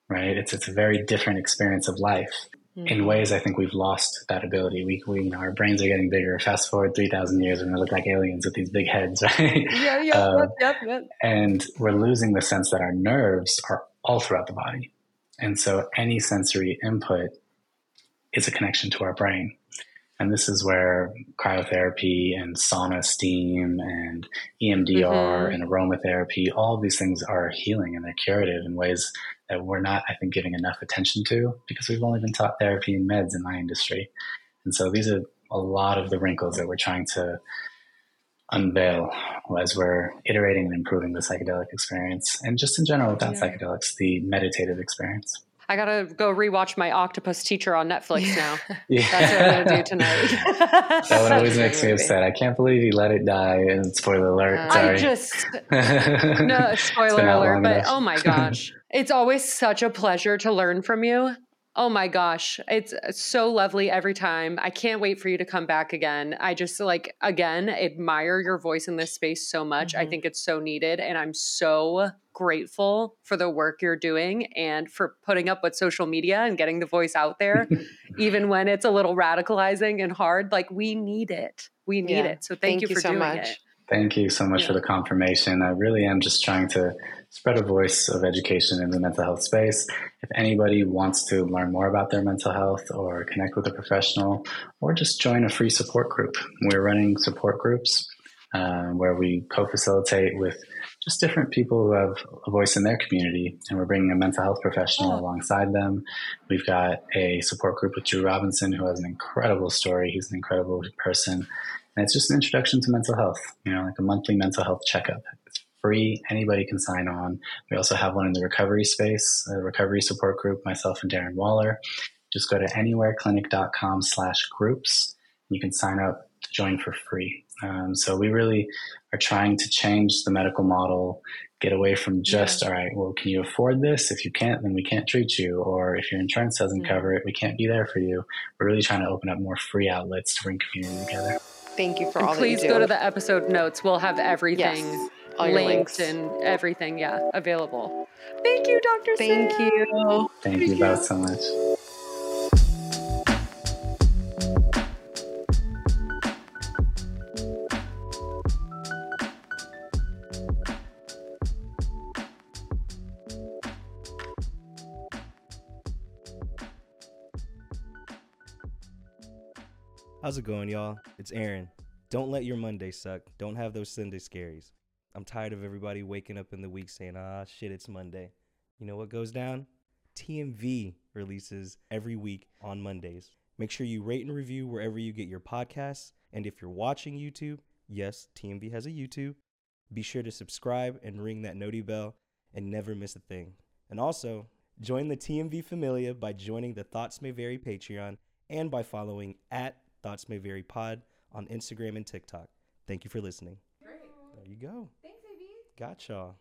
C: right? It's it's a very different experience of life.
B: Mm-hmm.
C: In ways, I think we've lost that ability. We, we you know, our brains are getting bigger. Fast forward three thousand years, and we look like aliens with these big heads, [LAUGHS] right?
B: Yeah, yeah, yep, yep, yep.
C: and we're losing the sense that our nerves are all throughout the body. And so any sensory input is a connection to our brain. And this is where cryotherapy and sauna steam and EMDR
B: Mhm.
C: and aromatherapy, all of these things are healing and they're curative in ways that we're not, I think, giving enough attention to because we've only been taught therapy and meds in my industry. And so these are a lot of the wrinkles that we're trying to unveil as we're iterating and improving the psychedelic experience and just in general without
B: Yeah.
C: psychedelics the meditative experience
B: I gotta go rewatch my Octopus Teacher on Netflix now. [LAUGHS]
C: yeah
B: That's what I'm gonna do tonight. [LAUGHS]
C: that one always makes me upset i can't believe he let it die and spoiler alert
A: Uh,
C: sorry
B: I just
C: no [LAUGHS]
B: no spoiler
C: been
B: alert, but
C: enough.
B: oh my gosh, it's always such a pleasure to learn from you. Oh my gosh, it's so lovely every time. I can't wait for you to come back again. I just like again admire your voice in this space so much. I
A: Mhm.
B: think it's so needed, and I'm so grateful for the work you're doing and for putting up with social media and getting the voice out there, [LAUGHS] even when it's a little radicalizing and hard. Like we need it. We need
A: Yeah.
B: it. So thank, you for
A: so
B: doing
A: much.
B: it.
C: Thank you so much for the confirmation. I really am just trying to spread a voice of education in the mental health space. If anybody wants to learn more about their mental health or connect with a professional or just join a free support group, we're running support groups uh, where we co facilitate with just different people who have a voice in their community and we're bringing a mental health professional
B: Oh.
C: alongside them. We've got a support group with Drew Robinson who has an incredible story. He's an incredible person. And it's just an introduction to mental health, you know, like a monthly mental health checkup. It's free. Anybody can sign on. We also have one in the recovery space, a recovery support group, myself and Darren Waller. Just go to anywhereclinic.com slash groups. You can sign up to join for free. Um, so we really are trying to change the medical model, get away from just, all right, well, can you afford this? If you can't, then we can't treat you. Or if your insurance doesn't
B: Mhm.
C: cover it, we can't be there for you. We're really trying to open up more free outlets to bring community together.
A: Thank you for
B: And
A: all
B: please
A: that you do.
B: go to the episode notes. We'll have everything
A: yes, all your
B: linked
A: links.
B: and everything, yeah, available. Thank you, Dr.
A: Thank
B: Sam.
A: you.
C: Thank
B: Thank
C: you both so much.
D: How's it going, y'all? It's Aaron. Don't let your Monday suck. Don't have those Sunday scaries. I'm tired of everybody waking up in the week saying, ah, shit, it's Monday. You know what goes down? TMV releases every week on Mondays. Make sure you rate and review wherever you get your podcasts. And if you're watching YouTube, yes, TMV has a YouTube. Be sure to subscribe and ring that noti bell and never miss a thing. And also, join the TMV Familia by joining the Thoughts May Vary Patreon and by following at Thoughts May Vary Pod on Instagram and TikTok. Thank you for listening. Great. There you go. Thanks, AB. Got y'all.